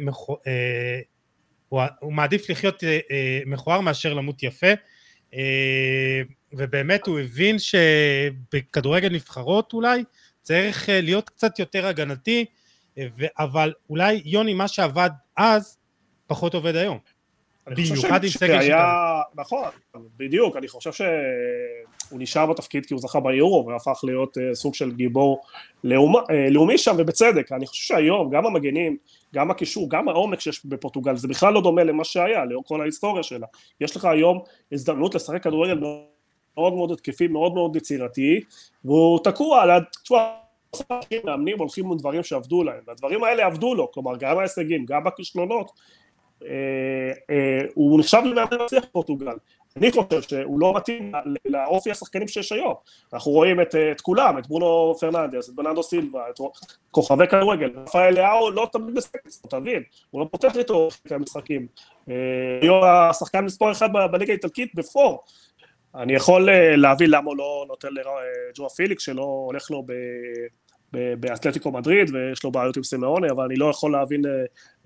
הוא, מעדיף לחיות מכוער מאשר למות יפה ובאמת הוא הבין שבכדורגל נבחרות אולי צריך להיות קצת יותר הגנתי אבל אולי יוני מה שעבד אז פחות עובד היום. במיוחד עם סגל שכזה. נכון, בדיוק, אני חושב שהוא נשאר בתפקיד כי הוא זכה ביורו והפך להיות uh, סוג של גיבור לאומי, uh, לאומי שם, ובצדק. אני חושב שהיום, גם המגנים, גם הקישור, גם העומק שיש בפורטוגל, זה בכלל לא דומה למה שהיה, לאור כל ההיסטוריה שלה. יש לך היום הזדמנות לשחק כדורגל מאוד מאוד התקפי, מאוד מאוד יצירתי, והוא תקוע על ה... מאמנים הולכים עם דברים שעבדו להם, והדברים האלה עבדו לו, כלומר גם ההישגים, גם הכישלונות, אה, אה, הוא נחשב למאמן מצליח פורטוגל. אני חושב שהוא לא מתאים לאופי השחקנים שיש היום. אנחנו רואים את, את כולם, את ברונו פרננדס, את בננדו סילבה, את כוכבי כדורגל. רפאל לאהו לא תמיד משחק, תבין, הוא לא פותח איתו המשחקים. אה, היום השחקן מספר אחד בליגה האיטלקית בפור. אני יכול להבין למה הוא לא נותן לג'ואה פיליקס, שלא הולך לו. באתלטיקו מדריד ויש לו בעיות עם סימאוני, אבל אני לא יכול להבין אה,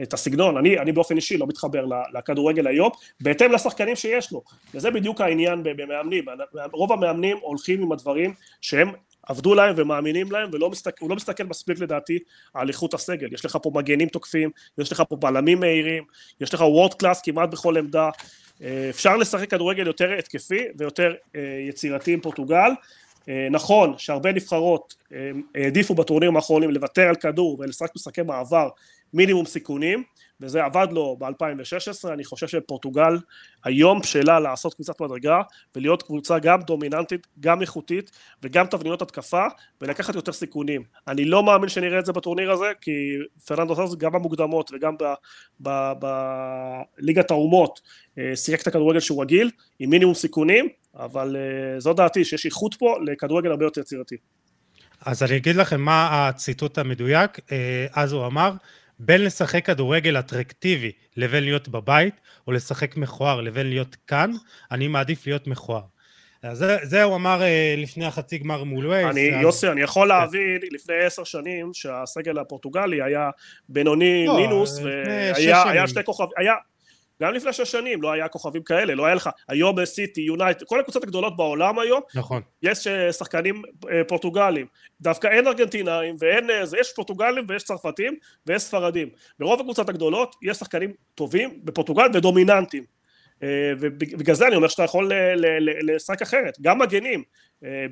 את הסגנון, אני, אני באופן אישי לא מתחבר לכדורגל היום, בהתאם לשחקנים שיש לו, וזה בדיוק העניין במאמנים, רוב המאמנים הולכים עם הדברים שהם עבדו להם ומאמינים להם ולא מסתכל, לא מסתכל מספיק לדעתי על איכות הסגל, יש לך פה מגנים תוקפים, יש לך פה בלמים מהירים, יש לך וורד קלאס כמעט בכל עמדה, אה, אפשר לשחק כדורגל יותר התקפי ויותר אה, יצירתי עם פורטוגל. אה, נכון שהרבה נבחרות אה, העדיפו בטורנירים האחרונים לוותר על כדור ולשחק משחקי מעבר מינימום סיכונים וזה עבד לו ב-2016, אני חושב שפורטוגל היום בשלה לעשות קבוצת מדרגה ולהיות קבוצה גם דומיננטית, גם איכותית וגם תבניות התקפה ולקחת יותר סיכונים. אני לא מאמין שנראה את זה בטורניר הזה כי פרננדו סוס גם במוקדמות וגם בליגת האומות אה, שיחק את הכדורגל שהוא רגיל עם מינימום סיכונים אבל uh, זו דעתי, שיש איכות פה לכדורגל הרבה יותר יצירתי. אז אני אגיד לכם מה הציטוט המדויק, uh, אז הוא אמר, בין לשחק כדורגל אטרקטיבי לבין להיות בבית, או לשחק מכוער לבין להיות כאן, אני מעדיף להיות מכוער. זה, זה הוא אמר uh, לפני החצי גמר מול וייס. אני, אז... יוסי, אני יכול להבין לפני עשר שנים שהסגל הפורטוגלי היה בינוני לא, מינוס, והיה שתי כוכבים, היה, גם לפני שש שנים לא היה כוכבים כאלה, לא היה לך, היום סיטי, יונייטד, כל הקבוצות הגדולות בעולם היום, נכון. יש אה, שחקנים אה, פורטוגלים, דווקא אין ארגנטינאים ואין, אה, יש פורטוגלים ויש צרפתים ויש ספרדים, ברוב הקבוצות הגדולות יש שחקנים טובים בפורטוגל ודומיננטיים, ובגלל זה אני אומר שאתה יכול לשחק אחרת, גם מגנים,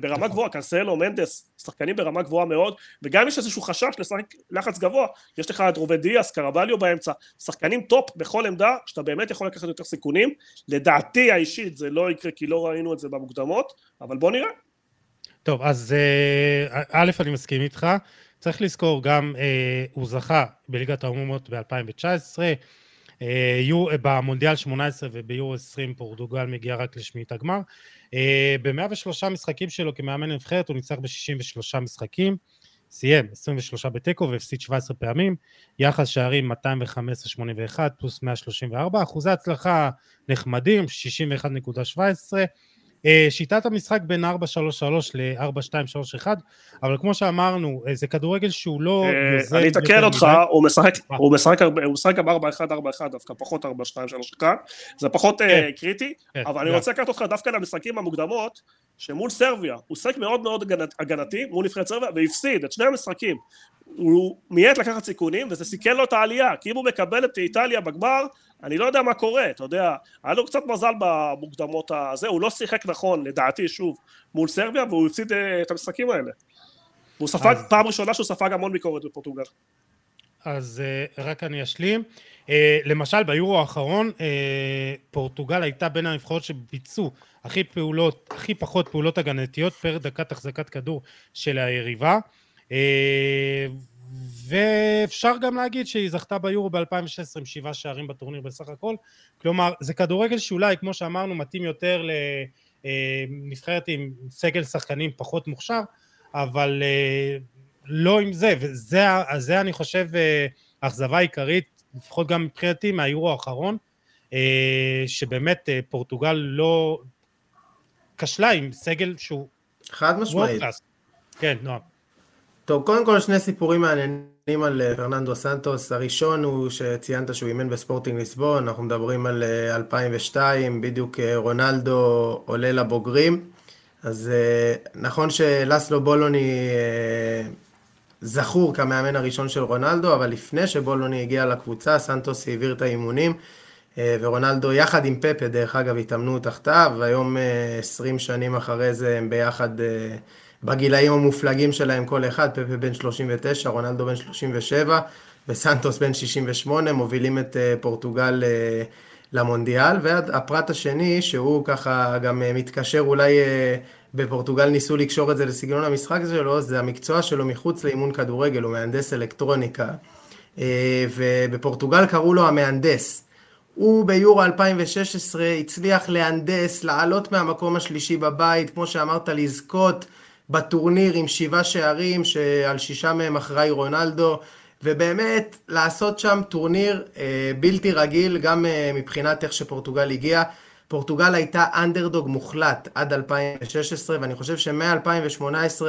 ברמה נכון. גבוהה, קנסלו, מנדס, שחקנים ברמה גבוהה מאוד, וגם יש איזשהו חשש לשחק לחץ גבוה, יש לך את רובן דיאס, קרבליו באמצע, שחקנים טופ בכל עמדה, שאתה באמת יכול לקחת יותר סיכונים, לדעתי האישית זה לא יקרה כי לא ראינו את זה במוקדמות, אבל בוא נראה. טוב, אז אה, א', אני מסכים איתך, צריך לזכור גם, אה, הוא זכה בליגת האומות ב-2019, במונדיאל 18 וביורו 20 פורטוגל מגיע רק לשמינית הגמר. אה, ב-103 משחקים שלו כמאמן נבחרת הוא ניצח ב-63 משחקים, סיים 23 בתיקו והפסיד 17 פעמים, יחס שערים 215-81 פלוס 134, אחוזי הצלחה נחמדים, 61.17, אה, שיטת המשחק בין 4-3-3 ל-4-2-3-1, אבל כמו שאמרנו, אה, זה כדורגל שהוא לא... אני אתקן אותך, הוא משחק גם 4-1-4-1 דווקא, פחות 4-2-3-1, זה פחות כן. קריטי, כן, אבל אני רוצה לקחת אותך דווקא למשחקים המוקדמות, שמול סרביה, הוא שחק מאוד מאוד הגנתי מול נבחרת סרביה, והפסיד את שני המשחקים. הוא מיעט לקחת סיכונים, וזה סיכן לו את העלייה, כי אם הוא מקבל את איטליה בגמר, אני לא יודע מה קורה, אתה יודע, היה לו קצת מזל במוקדמות הזה, הוא לא שיחק נכון, לדעתי, שוב, מול סרביה, והוא הפסיד אה, את המשחקים האלה. הוא ספג, אז... פעם ראשונה שהוא ספג המון ביקורת בפורטוגל. אז uh, רק אני אשלים. Uh, למשל, ביורו האחרון, uh, פורטוגל הייתה בין הנבחרות שביצעו הכי פעולות, הכי פחות פעולות הגנתיות פר דקת החזקת כדור של היריבה. Uh, ואפשר גם להגיד שהיא זכתה ביורו ב-2016 עם שבעה שערים בטורניר בסך הכל, כלומר זה כדורגל שאולי כמו שאמרנו מתאים יותר לנבחרת אה, עם סגל שחקנים פחות מוכשר, אבל אה, לא עם זה, וזה אני חושב אה, האכזבה העיקרית, לפחות גם מבחינתי מהיורו האחרון, שבאמת פורטוגל לא כשלה עם סגל שהוא... חד משמעית. כן, נועם. טוב, קודם כל שני סיפורים מעניינים על אה, פרננדו סנטוס. הראשון הוא שציינת שהוא אימן בספורטינג ליסבון, אנחנו מדברים על 2002, אה, בדיוק אה, רונלדו עולה לבוגרים. אז נכון שלסלו בולוני זכור כמאמן הראשון של רונלדו, אבל לפני שבולוני הגיע לקבוצה, סנטוס העביר את האימונים ורונלדו יחד עם פפה, דרך אגב, התאמנו תחתיו, והיום 20 שנים אחרי זה הם ביחד בגילאים המופלגים שלהם כל אחד, פפה בן 39, רונלדו בן 37 וסנטוס בן 68, מובילים את פורטוגל למונדיאל, והפרט השני, שהוא ככה גם מתקשר אולי בפורטוגל ניסו לקשור את זה לסגנון המשחק שלו, זה המקצוע שלו מחוץ לאימון כדורגל, הוא מהנדס אלקטרוניקה, אה, ובפורטוגל קראו לו המהנדס. הוא ביורו 2016 הצליח להנדס, לעלות מהמקום השלישי בבית, כמו שאמרת, לזכות בטורניר עם שבעה שערים, שעל שישה מהם אחראי רונלדו, ובאמת לעשות שם טורניר אה, בלתי רגיל, גם אה, מבחינת איך שפורטוגל הגיעה. פורטוגל הייתה אנדרדוג מוחלט עד 2016, ואני חושב שמ-2018,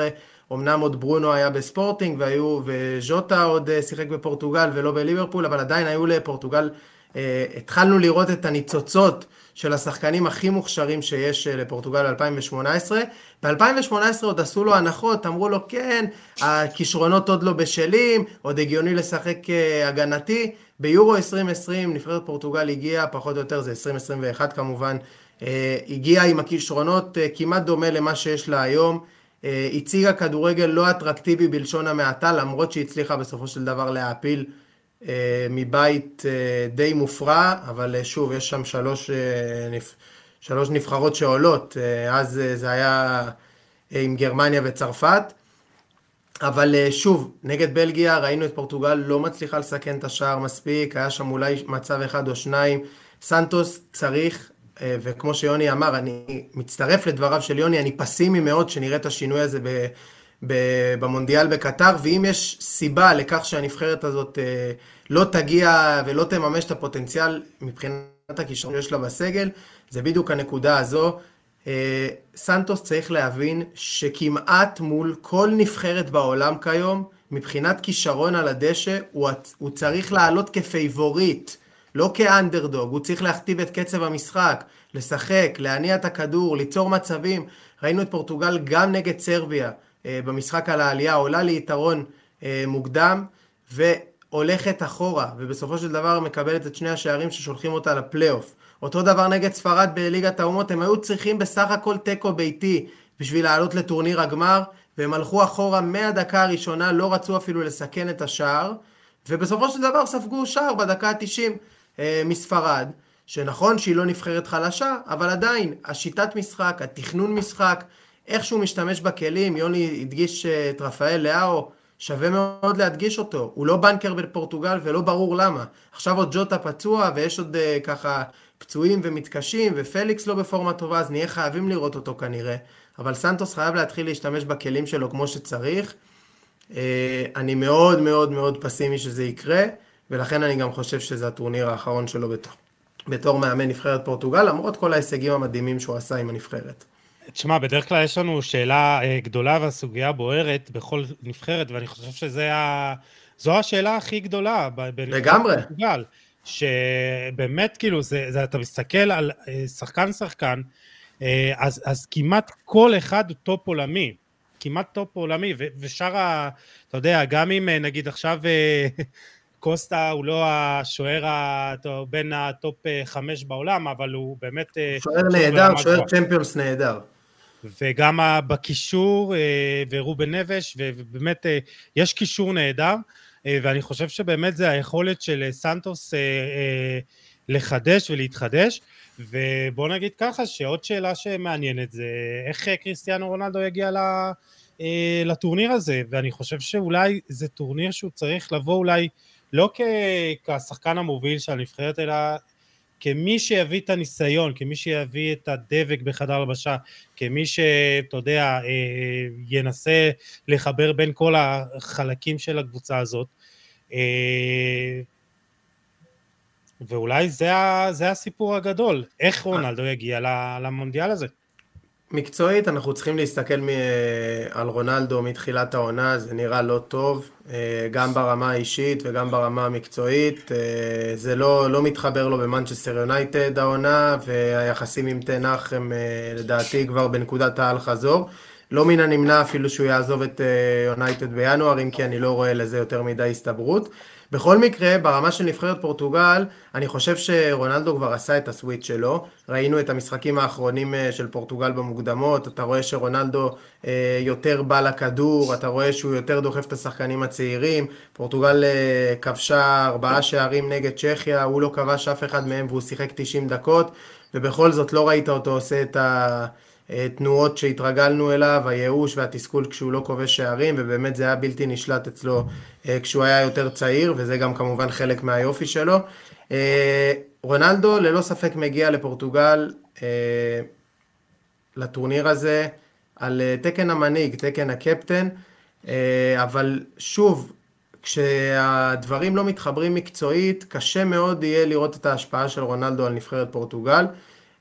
אמנם עוד ברונו היה בספורטינג, והיו, וז'וטה עוד אה, שיחק בפורטוגל ולא בליברפול, אבל עדיין היו לפורטוגל, אה, התחלנו לראות את הניצוצות של השחקנים הכי מוכשרים שיש אה, לפורטוגל ב-2018. ב-2018 עוד עשו לו הנחות, אמרו לו כן, הכישרונות עוד לא בשלים, עוד הגיוני לשחק הגנתי. ביורו 2020 נבחרת פורטוגל הגיעה, פחות או יותר זה 2021 כמובן, אה, הגיעה עם הכישרונות אה, כמעט דומה למה שיש לה היום. הציגה כדורגל לא אטרקטיבי בלשון המעטה, למרות שהיא הצליחה בסופו של דבר להעפיל אה, מבית אה, די מופרע, אבל אה, שוב, יש שם שלוש, שלוש נבחרות שעולות, אז זה היה עם גרמניה וצרפת. אבל שוב, נגד בלגיה ראינו את פורטוגל לא מצליחה לסכן את השער מספיק, היה שם אולי מצב אחד או שניים. סנטוס צריך, וכמו שיוני אמר, אני מצטרף לדבריו של יוני, אני פסימי מאוד שנראה את השינוי הזה במונדיאל בקטר, ואם יש סיבה לכך שהנבחרת הזאת אה, לא תגיע ולא תממש את הפוטנציאל מבחינת הכישרון שיש לה בסגל, זה בדיוק הנקודה הזו. אה, סנטוס צריך להבין שכמעט מול כל נבחרת בעולם כיום, מבחינת כישרון על הדשא, הוא, הוא צריך לעלות כפייבוריט, לא כאנדרדוג, הוא צריך להכתיב את קצב המשחק, לשחק, להניע את הכדור, ליצור מצבים. ראינו את פורטוגל גם נגד סרביה. אה, במשחק על העלייה, עולה ליתרון אה, מוקדם והולכת אחורה, ובסופו של דבר מקבלת את שני השערים ששולחים אותה לפלייאוף. אותו דבר נגד ספרד בליגת האומות, הם היו צריכים בסך הכל תיקו ביתי בשביל לעלות לטורניר הגמר, והם הלכו אחורה מהדקה הראשונה, לא רצו אפילו לסכן את השער, ובסופו של דבר ספגו שער בדקה ה-90 אה, מספרד, שנכון שהיא לא נבחרת חלשה, אבל עדיין, השיטת משחק, התכנון משחק, איך שהוא משתמש בכלים, יוני הדגיש אה, את רפאל לאהו, שווה מאוד להדגיש אותו. הוא לא בנקר בפורטוגל ולא ברור למה. עכשיו עוד ג'וטה פצוע ויש עוד uh, ככה פצועים ומתקשים ופליקס לא בפורמה טובה, אז נהיה חייבים לראות אותו כנראה. אבל סנטוס חייב להתחיל להשתמש בכלים שלו כמו שצריך. Uh, אני מאוד מאוד מאוד פסימי שזה יקרה, ולכן אני גם חושב שזה הטורניר האחרון שלו בתור, בתור מאמן נבחרת פורטוגל, למרות כל ההישגים המדהימים שהוא עשה עם הנבחרת. תשמע, בדרך כלל יש לנו שאלה אה, גדולה והסוגיה בוערת בכל נבחרת, ואני חושב שזו השאלה הכי גדולה. לגמרי. פורטוגל, שבאמת, כאילו, זה, זה, אתה מסתכל על אה, שחקן-שחקן, אה, אז, אז כמעט כל אחד הוא טופ עולמי. כמעט טופ עולמי, ושאר ה... אתה יודע, גם אם נגיד עכשיו קוסטה הוא לא השוער בין הטופ חמש בעולם, אבל הוא באמת... שוער נהדר, שוער צ'מפיונס נהדר. וגם בקישור, אה, ורובן נבש, ובאמת אה, יש קישור נהדר, אה, ואני חושב שבאמת זה היכולת של סנטוס לחדש ולהתחדש, ובוא נגיד ככה שעוד שאלה שמעניינת זה איך קריסטיאנו רונלדו יגיע לטורניר הזה, ואני חושב שאולי זה טורניר שהוא צריך לבוא אולי לא כשחקן המוביל של הנבחרת, אלא כמי שיביא את הניסיון, כמי שיביא את הדבק בחדר הלבשה, כמי שאתה יודע, אה, ינסה לחבר בין כל החלקים של הקבוצה הזאת. אה, ואולי זה, זה הסיפור הגדול, איך רונלדו יגיע למונדיאל הזה. מקצועית אנחנו צריכים להסתכל מ... על רונלדו מתחילת העונה, זה נראה לא טוב, אה, גם ברמה האישית וגם ברמה המקצועית, אה, זה לא, לא מתחבר לו במנצ'סטר יונייטד העונה, והיחסים עם תנח הם אה, לדעתי כבר בנקודת האל חזור. לא מן הנמנע אפילו שהוא יעזוב את יונייטד בינואר, אם כי אני לא רואה לזה יותר מדי הסתברות. בכל מקרה, ברמה של נבחרת פורטוגל, אני חושב שרונלדו כבר עשה את הסוויץ' שלו. ראינו את המשחקים האחרונים אה, של פורטוגל במוקדמות, אתה רואה שרונלדו אה, יותר בא לכדור, אתה רואה שהוא יותר דוחף את השחקנים הצעירים. פורטוגל אה, כבשה ארבעה שערים נגד צ'כיה, הוא לא כבש אף אחד מהם והוא שיחק 90 דקות, ובכל זאת לא ראית אותו עושה את ה... תנועות שהתרגלנו אליו, הייאוש והתסכול כשהוא לא כובש שערים, ובאמת זה היה בלתי נשלט אצלו אה, כשהוא היה יותר צעיר, וזה גם כמובן חלק מהיופי שלו. אה, רונלדו ללא ספק מגיע לפורטוגל אה, לטורניר הזה על תקן המנהיג, תקן הקפטן, אבל שוב, כשהדברים לא מתחברים מקצועית, קשה מאוד יהיה לראות את ההשפעה של רונלדו על נבחרת פורטוגל.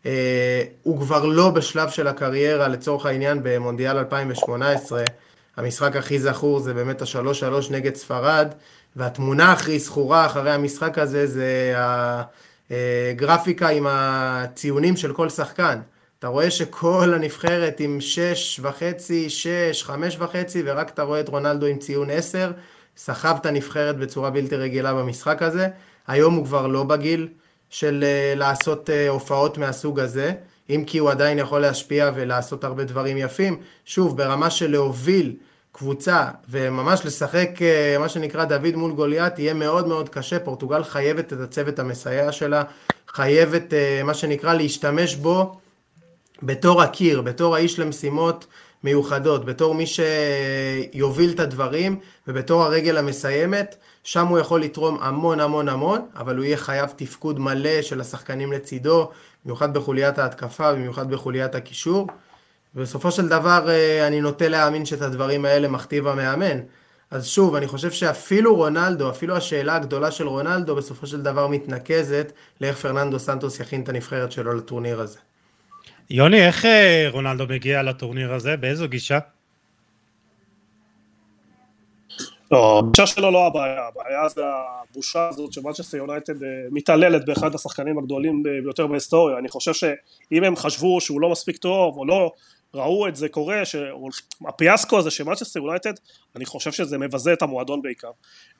אה, הוא כבר לא בשלב של הקריירה, לצורך העניין במונדיאל 2018, המשחק הכי זכור זה באמת השלוש שלוש נגד ספרד, והתמונה הכי זכורה אחרי המשחק הזה זה הגרפיקה עם הציונים של כל שחקן. אתה רואה שכל הנבחרת עם שש וחצי, שש, חמש וחצי, ורק אתה רואה את רונלדו עם ציון עשר, סחב את הנבחרת בצורה בלתי רגילה במשחק הזה. היום הוא כבר לא בגיל של אה, לעשות אה, הופעות מהסוג הזה, אם כי הוא עדיין יכול להשפיע ולעשות הרבה דברים יפים. שוב, ברמה של להוביל קבוצה וממש לשחק אה, מה שנקרא דוד מול גוליית יהיה מאוד מאוד קשה. פורטוגל חייבת את הצוות המסייע שלה, חייבת מה שנקרא להשתמש בו בתור הקיר, בתור האיש למשימות מיוחדות, בתור מי שיוביל את הדברים ובתור הרגל המסיימת. שם הוא יכול לתרום המון המון המון, אבל הוא יהיה חייב תפקוד מלא של השחקנים לצידו, במיוחד בחוליית ההתקפה, במיוחד בחוליית הקישור. ובסופו של דבר אה, אני נוטה להאמין שאת הדברים האלה מכתיב המאמן. אז שוב, אני חושב שאפילו רונלדו, אפילו השאלה הגדולה של רונלדו, בסופו של דבר מתנקזת לאיך פרננדו סנטוס יכין את הנבחרת שלו לטורניר הזה. יוני, איך אה, רונלדו מגיע לטורניר הזה? באיזו גישה? לא, הגישה שלו לא הבעיה, הבעיה זה הבושה הזאת שמנצ'סטר יונייטד אה, מתעללת באחד השחקנים הגדולים ביותר בהיסטוריה, אני חושב שאם הם חשבו שהוא לא מספיק טוב או לא ראו את זה קורה, הפיאסקו הזה של מנצ'סטר יונייטד, אני חושב שזה מבזה את המועדון בעיקר.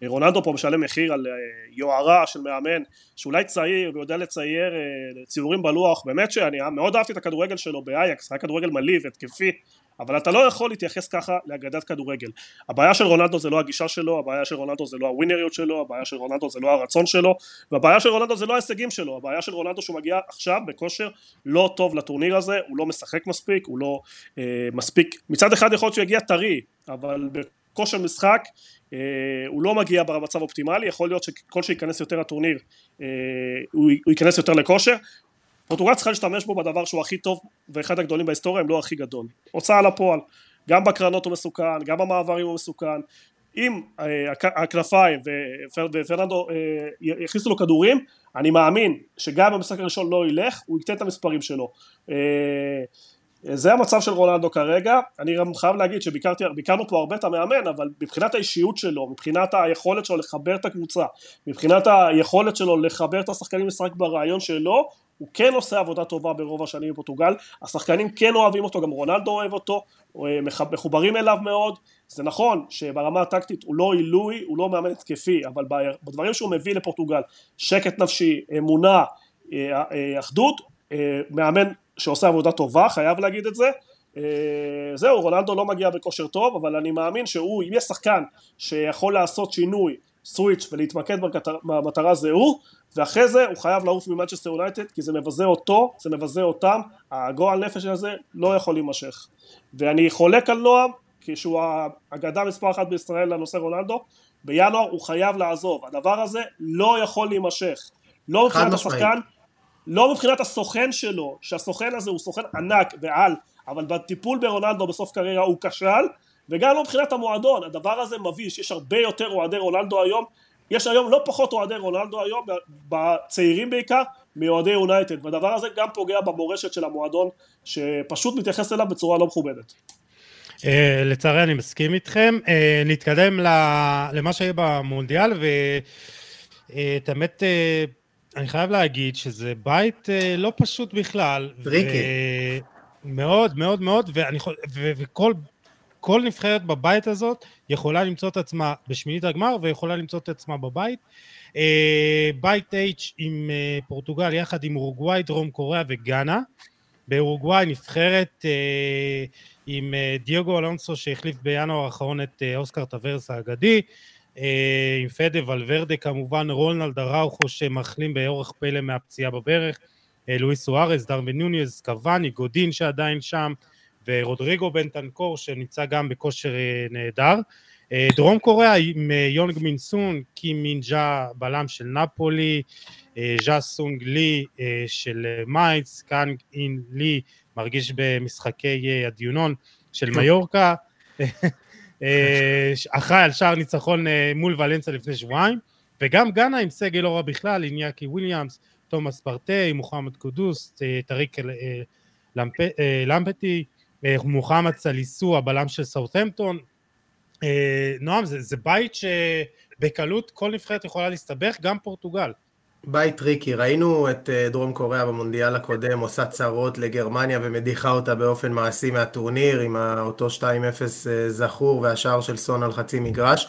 רונלדו פה משלם מחיר על אה, יוהרה של מאמן שאולי צעיר ויודע לצייר אה, ציורים בלוח, באמת שאני מאוד אהבתי את הכדורגל שלו באייקס, היה כדורגל מלהיב, התקפי, אבל אתה לא יכול להתייחס ככה לאגדת כדורגל. הבעיה של רונלדו זה לא הגישה שלו, הבעיה של רונלדו זה לא הווינריות שלו, הבעיה של רונלדו זה לא הרצון שלו, והבעיה של רונלדו זה לא ההישגים שלו, הבעיה של רונלדו שהוא מגיע עכשיו בכושר לא טוב לטורניר הזה, הוא לא משחק מספיק, הוא לא אה, מספיק, מצד אחד יכול להיות שהוא יגיע טרי, אבל בכושר משחק אה, הוא לא מגיע במצב אופטימלי, יכול להיות שכל שייכנס יותר לטורניר אה, הוא, הוא ייכנס יותר לכושר, פורטוגל צריכה להשתמש בו בדבר שהוא הכי טוב ואחד הגדולים בהיסטוריה אם לא הכי גדול. הוצאה לפועל. גם בקרנות הוא מסוכן גם במעברים הוא מסוכן. אם אה, הכנפיים ופרננדו אה, יכניסו לו כדורים אני מאמין שגם במשחק הראשון לא ילך הוא ייתן את המספרים שלו. אה, זה המצב של רונלדו כרגע, אני גם חייב להגיד שביקרנו פה הרבה את המאמן, אבל מבחינת האישיות שלו, מבחינת היכולת שלו לחבר את הקבוצה, מבחינת היכולת שלו לחבר את השחקנים לשחק ברעיון שלו, הוא כן עושה עבודה טובה ברוב השנים בפורטוגל, השחקנים כן אוהבים אותו, גם רונלדו אוהב אותו, אה, מחוברים אליו מאוד, זה נכון שברמה הטקטית הוא לא עילוי, הוא לא מאמן התקפי, אבל בדברים שהוא מביא לפורטוגל, שקט נפשי, אמונה, אה, אה, אחדות, מאמן שעושה עבודה טובה, חייב להגיד את זה, זהו, רונלדו לא מגיע בכושר טוב, אבל אני מאמין שהוא, אם יש שחקן שיכול לעשות שינוי, סוויץ' ולהתמקד במטרה זה הוא, ואחרי זה הוא חייב לעוף ממנצ'סטר יונייטד כי זה מבזה אותו, זה מבזה אותם, הגועל נפש הזה לא יכול להימשך. ואני חולק על נועם, כשהוא האגדה מספר אחת בישראל לנושא רונלדו, בינואר הוא חייב לעזוב, הדבר הזה לא יכול להימשך. לא מבחינת השחקן, לא מבחינת הסוכן שלו, שהסוכן הזה הוא סוכן ענק ועל, אבל בטיפול ברונלדו בסוף קריירה הוא כשל, וגם לא מבחינת המועדון, הדבר הזה מביש, יש הרבה יותר אוהדי רונלדו היום יש היום לא פחות אוהדי רונלדו היום, בצעירים בעיקר, מאוהדי יונייטד, והדבר הזה גם פוגע במורשת של המועדון, שפשוט מתייחס אליו בצורה לא מכובדת. Uh, לצערי אני מסכים איתכם. Uh, נתקדם למה שיהיה במונדיאל, ואת uh, האמת, אני חייב להגיד שזה בית לא פשוט בכלל. טריקי. מאוד, מאוד, מאוד, ואני, ו, וכל כל נבחרת בבית הזאת יכולה למצוא את עצמה בשמינית הגמר ויכולה למצוא את עצמה בבית. אה, בית H עם אה, פורטוגל יחד עם אורוגוואי, דרום קוריאה וגאנה. באורוגוואי נבחרת אה, עם דיוגו אלונסו שהחליף בינואר האחרון את אוסקר טוורס האגדי, עם פדה ולוורדה כמובן, רונלד אראוכו שמחלים באורך פלא מהפציעה בברך, לואיס סוארז, דרווין נוניז, קוואני, גודין שעדיין שם, ורודריגו בנטנקור שנמצא גם בכושר נהדר. אה, דרום קוריאה עם אה, יונג מין סון, קים מין ג'ה בלם של נפולי, אה, ז'ה סונג לי של מייץ, קאנג אין לי מרשים במשחקים האחרונים של מיורקה, אחראי על שער ניצחון מול ולנסה לפני שבועיים, וגם גאנה עם סגל לא רע בכלל, איניאקי וויליאמס, תומאס פארטיי, מוחמד קודוס, טאריק למפטי, מוחמד סליסו, הבלם של סאות'מפטון, אה, נועם, זה, זה בית שבקלות כל נבחרת יכולה להסתבך, גם פורטוגל. בית טריקי, ראינו את אה, דרום קוריאה במונדיאל הקודם עושה צרות לגרמניה ומדיחה אותה באופן מעשי מהטורניר עם אותו 2-0 אה, זכור והשער של סון על חצי מגרש.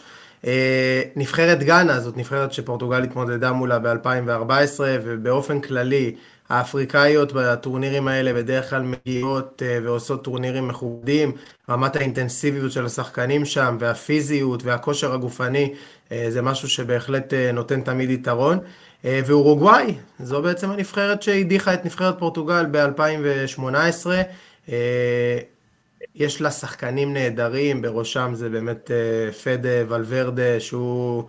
נבחרת גאנה זאת נבחרת שפורטוגל התמודדה מולה ב-2014 ובאופן כללי האפריקאיות בטורנירים האלה בדרך כלל מגיעות אה, ועושות טורנירים מכובדים, רמת האינטנסיביות של השחקנים שם והפיזיות והכושר הגופני אה, זה משהו שבהחלט אה, נותן תמיד יתרון. ואורוגוואי, זו בעצם הנבחרת שהדיחה את נבחרת פורטוגל ב-2018. יש לה שחקנים נהדרים, בראשם זה באמת פדה ולוורדה, שהוא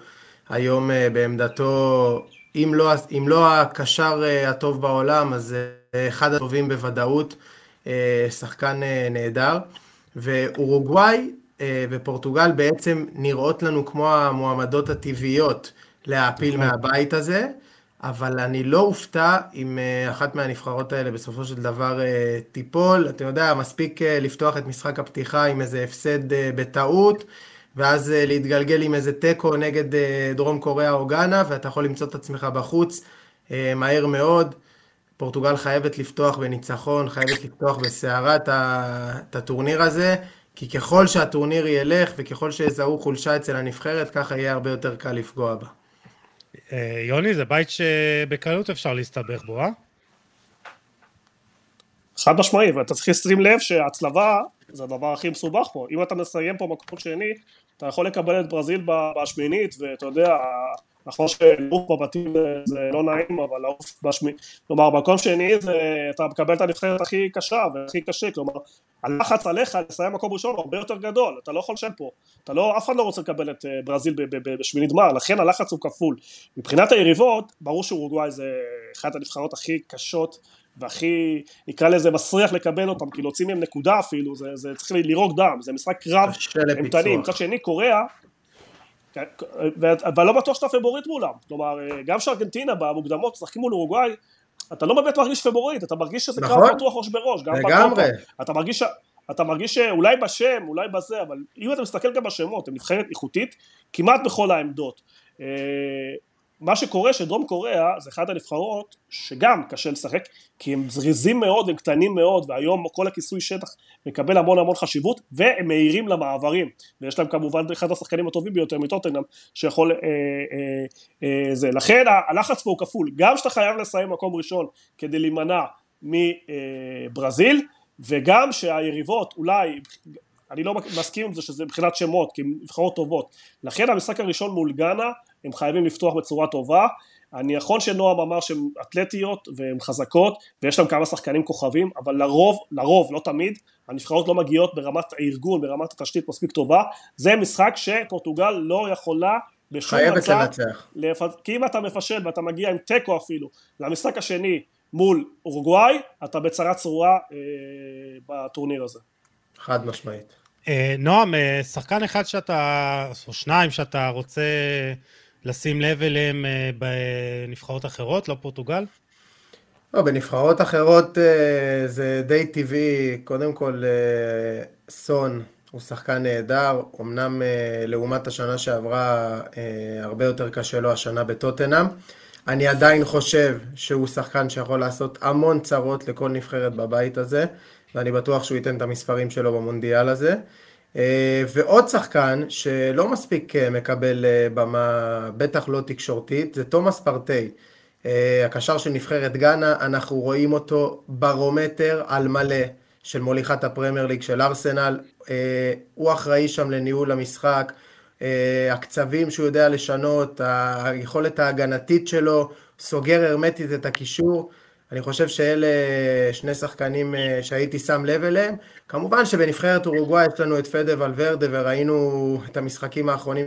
היום בעמדתו אם לא, אם לא הקשר אה, הטוב בעולם, אז אה, אחד הטובים בוודאות, אה, שחקן נהדר. ואורוגוואי ופורטוגל בעצם נראות לנו כמו המועמדות הטבעיות להעפיל נכון. מהבית הזה, אבל אני לא אופתע אם אחת מהנבחרות האלה בסופו של דבר תיפול. אתה יודע, מספיק לפתוח את משחק הפתיחה עם איזה הפסד בטעות. ואז אה, להתגלגל עם איזה תיקו נגד אה, דרום קוריאה או גאנה, ואתה יכול למצוא את עצמך בחוץ אה, מהר מאוד. פורטוגל חייבת לפתוח בניצחון, חייבת לפתוח בסערה את הטורניר הזה, כי ככל שהטורניר ילך וככל שיזהו חולשה אצל הנבחרת, ככה יהיה הרבה יותר קל לפגוע בה. יוני, זה בית שבקלות אפשר להסתבך בו, אה? חד משמעי, ואתה צריך לשים לב שההצלבה זה הדבר הכי מסובך פה. אם אתה מסיים פה מקום שני, אתה יכול לקבל את ברזיל בשמינית, ואתה יודע, נכון שלעוף בבתים זה לא נעים, אבל לעוף בשמינית, כלומר במקום שני זה, אתה מקבל את הנבחרת הכי קשה והכי קשה, כלומר הלחץ עליך לסיים מקום ראשון הרבה יותר גדול, אתה לא יכול לשם פה, אתה לא, אף אחד לא רוצה לקבל את אה, ברזיל בשמינית גמר, לכן הלחץ הוא כפול. מבחינת היריבות, ברור שאורוגוואי זה אחת הנבחרות הכי קשות והכי, נקרא לזה מסריח לקבל אותם, כי להוציא מהם נקודה אפילו, זה, זה צריך לירוק דם, זה משחק קרב אימתני, מצד שני קוריאה, אבל לא בטוח שאתה פבוריט מולם, כלומר גם שארגנטינה במוקדמות משחקים מול אורוגוואי, אתה לא באמת מרגיש פבוריט, אתה מרגיש שזה נכון? קרב פתוח ראש בראש, גם לגמרי, אתה מרגיש, אתה מרגיש שאולי בשם, אולי בזה, אבל אם אתה מסתכל גם בשמות, הם נבחרת איכותית כמעט בכל העמדות. מה שקורה שדרום קוריאה זה אחת הנבחרות שגם קשה לשחק כי הם זריזים מאוד הם קטנים מאוד והיום כל הכיסוי שטח מקבל המון המון חשיבות והם מהירים למעברים. ויש להם כמובן אחד השחקנים הטובים ביותר מטוטנאם שיכול אה, אה, אה, זה. לכן הלחץ פה הוא כפול. גם שאתה חייב לסיים מקום ראשון כדי להימנע מברזיל וגם שהיריבות אולי אני לא מסכים עם זה שזה מבחינת שמות כי הן נבחרות טובות. לכן המשחק הראשון מול גאנה הם חייבים לפתוח בצורה טובה. אני יכול שנועם אמר שהן אתלטיות והן חזקות ויש להם כמה שחקנים כוכבים, אבל לרוב, לרוב, לא תמיד, הנבחרות לא מגיעות ברמת הארגון, ברמת התשתית מספיק טובה. זה משחק שפורטוגל לא יכולה בשום מצב לנצח. לפ... כי אם אתה מפשל ואתה מגיע עם תיקו אפילו למשחק השני מול אורוגוואי, אתה בצרה צרורה אה, בטורניר הזה. חד משמעית. אה, נועם, אה, שחקן אחד שאתה, או שניים שאתה רוצה לשים לב אליהם אה, בנבחרות אחרות, לא פורטוגל? לא, בנבחרות אחרות אה, זה די טבעי, קודם כל אה, סון הוא שחקן נהדר, אמנם לעומת השנה שעברה הרבה יותר קשה לו השנה בטוטנאם. אני עדיין חושב שהוא שחקן שיכול לעשות המון צרות לכל נבחרת בבית הזה, ואני בטוח שהוא ייתן את המספרים שלו במונדיאל הזה. ועוד שחקן שלא מספיק מקבל במה, בטח לא תקשורתית, זה תומאס פרטי. הקשר של נבחרת גאנה, אנחנו רואים אותו ברומטר על מלא של מוליכת הפרמייר ליג של ארסנל, הוא אחראי שם לניהול המשחק, הקצבים שהוא יודע לשנות, היכולת ההגנתית שלו, סוגר הרמטית את הקישור, אני חושב שאלה שני שחקנים שהייתי שם לב אליהם. כמובן שבנבחרת אורוגוואי יש לנו את פדה ולוורדה וראינו את המשחקים האחרונים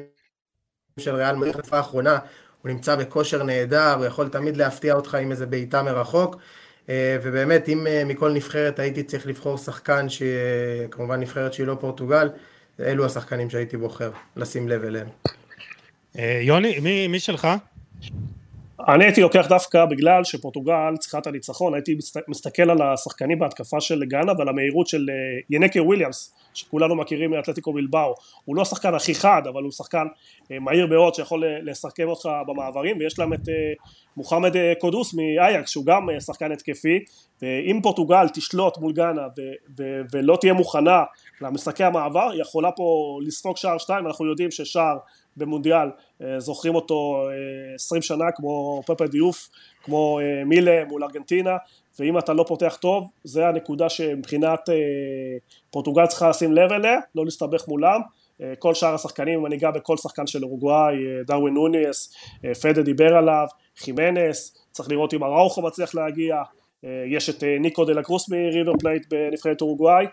של ריאל מדריד האחרונה, הוא נמצא בכושר נהדר, הוא יכול תמיד להפתיע אותך עם איזה בעיטה מרחוק, ובאמת אם מכל נבחרת הייתי צריך לבחור שחקן שכמובן נבחרת שהיא לא פורטוגל, אלו השחקנים שהייתי בוחר לשים לב אליהם. יוני, מי שלך? אני הייתי לוקח דווקא בגלל שפורטוגל צריכה את הניצחון, הייתי מסתכל על השחקנים בהתקפה של גאנה ועל המהירות של ינקי וויליאמס, שכולנו מכירים מאתלטיקו בלבאו, הוא לא השחקן הכי חד, אבל הוא שחקן מהיר מאוד שיכול לסכם אותך במעברים, ויש להם את מוחמד קודוס מאייקס, שהוא גם שחקן התקפי, ואם פורטוגל תשלוט מול גאנה ולא תהיה מוכנה למשחקי המעבר, היא יכולה פה לספוג שער שתיים, אנחנו יודעים ששער במונדיאל, זוכרים אותו עשרים שנה כמו פאפא דיופ, כמו מילה מול ארגנטינה, ואם אתה לא פותח טוב, זה הנקודה שמבחינת פורטוגל צריכה לשים לב אליה, לא להסתבך מולם, כל שאר השחקנים, אם אני אגע בכל שחקן של אורוגוואי, דרווין נונייס, פדה דיבר עליו, חימנס, צריך לראות אם אראוכו מצליח להגיע, יש את ניקו דה לה קרוס מריבר פלייט בנבחרת אורוגוואי,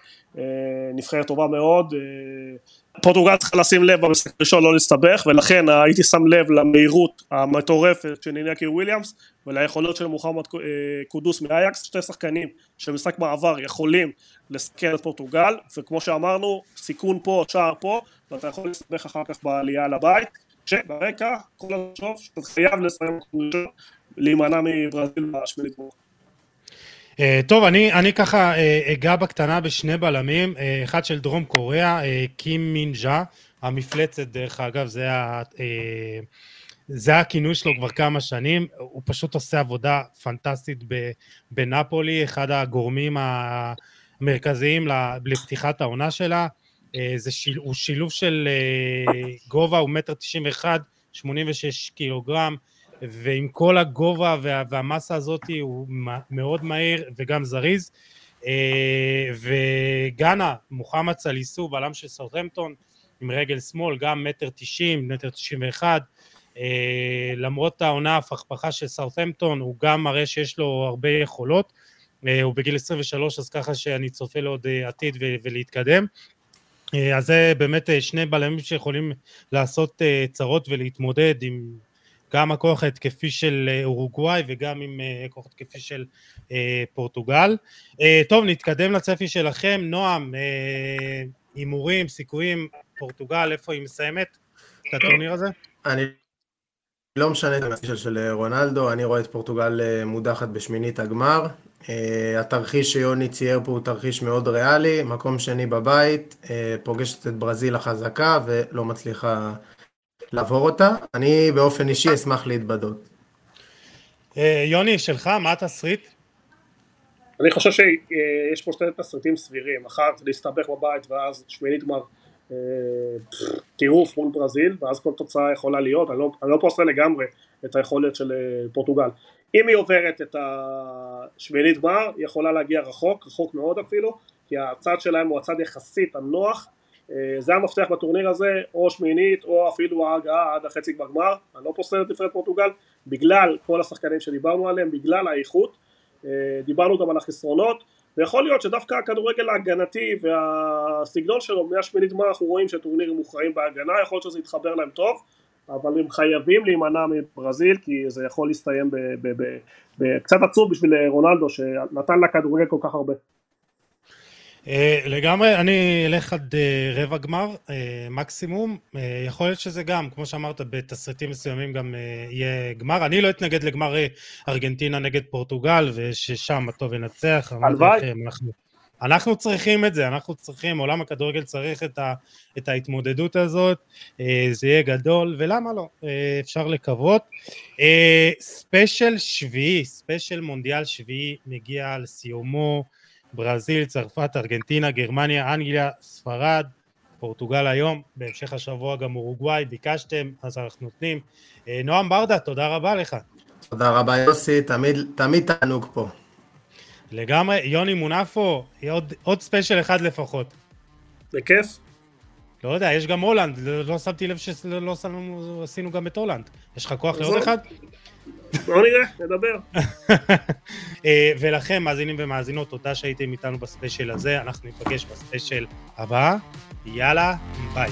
נבחרת טובה מאוד, פורטוגל צריכה לשים לב במשחק הראשון לא להסתבך ולכן הייתי שם לב למהירות המטורפת של נינקי וויליאמס וליכולות של מוחמד קודוס מאייקס, שתי שחקנים שמשחק מעבר יכולים לסכן את פורטוגל וכמו שאמרנו סיכון פה, שער פה ואתה יכול להסתבך אחר כך בעלייה לבית שברקע כל השוב שאתה חייב לסיים להימנע מברזיל בשמינית Uh, טוב, אני, אני ככה uh, אגע בקטנה בשני בלמים, uh, אחד של דרום קוריאה, קים מינג'ה, המפלצת דרך אגב, זה, ה, זה הכינוי שלו כבר כמה שנים, הוא פשוט עושה עבודה פנטסטית בנפולי, אחד הגורמים המרכזיים לפתיחת העונה שלה, זה שיל, הוא שילוב של גובה, הוא מטר תשעים ואחד, שמונים ושש קילוגרם, ועם כל הגובה וה, והמסה הזאת הוא מאוד מהיר וגם זריז. וגאנה, מוחמד סליסו, בלם של סאוטהמפטון, עם רגל שמאל, גם מטר תשעים, מטר תשעים ואחד. למרות העונה הפכפכה של סאוטהמפטון, הוא גם מראה שיש לו הרבה יכולות. הוא בגיל 23, אז ככה שאני צופה לו עוד עתיד ולהתקדם. אז זה באמת שני בלמים שיכולים לעשות צרות ולהתמודד עם גם הכוח ההתקפי של אורוגוואי וגם עם הכוח ההתקפי של פורטוגל. טוב, נתקדם לצפי שלכם. נועם, הימורים, סיכויים, פורטוגל, איפה היא מסיימת את הטורניר הזה? אני לא משנה את הנושא של רונלדו, אני רואה את פורטוגל מודחת בשמינית הגמר. התרחיש שיוני צייר פה הוא תרחיש מאוד ריאלי, מקום שני בבית, פוגשת את ברזיל החזקה ולא מצליחה לעבור אותה, אני באופן אישי אשמח להתבדות. יוני, שלך, מה התסריט? אני חושב שיש פה שתי תסריטים סבירים, אחת להסתבך בבית ואז שמינית גמר טירוף מול ברזיל ואז כל תוצאה יכולה להיות, אני לא, אני לא פוסל לגמרי את היכולת של פורטוגל. אם היא עוברת את השמינית גמר, היא יכולה להגיע רחוק, רחוק מאוד אפילו, כי הצד שלהם הוא הצד יחסית הנוח זה המפתח בטורניר הזה, או שמינית או אפילו ההגעה עד החצי כבר גמר, אני לא פוסל את נבחרת פורטוגל, בגלל כל השחקנים שדיברנו עליהם, בגלל האיכות, דיברנו גם על החסרונות, ויכול להיות שדווקא הכדורגל ההגנתי והסגנון שלו מהשמינית גמר אנחנו רואים שטורנירים מוכרעים בהגנה, יכול להיות שזה יתחבר להם טוב, אבל הם חייבים להימנע מברזיל כי זה יכול להסתיים בקצת עצוב בשביל רונלדו שנתן לכדורגל כל כך הרבה. לגמרי, אני אלך עד רבע גמר, מקסימום, יכול להיות שזה גם, כמו שאמרת, בתסריטים מסוימים גם יהיה גמר, אני לא אתנגד לגמר ארגנטינה נגד פורטוגל, וששם הטוב ינצח, הלוואי. אנחנו, אנחנו צריכים את זה, אנחנו צריכים, עולם הכדורגל צריך את, ה, את ההתמודדות הזאת, זה יהיה גדול, ולמה לא, אפשר לקוות. ספיישל שביעי, ספיישל מונדיאל שביעי מגיע לסיומו, ברזיל, צרפת, ארגנטינה, גרמניה, אנגליה, ספרד, פורטוגל היום, בהמשך השבוע גם אורוגוואי, ביקשתם, אז אנחנו נותנים. אה, נועם ברדה, תודה רבה לך. תודה רבה יוסי, תמיד, תמיד תענוג פה. לגמרי, יוני מונפו, עוד, עוד ספיישל אחד לפחות. בכיף. לא יודע, יש גם הולנד, לא, לא שמתי לב שלא לא עשינו גם את הולנד. יש לך כוח לעוד אחד? בוא נראה, נדבר. אה, ולכם, מאזינים ומאזינות, תודה שהייתם איתנו בספיישל הזה, אנחנו ניפגש בספיישל הבא, יאללה, ביי.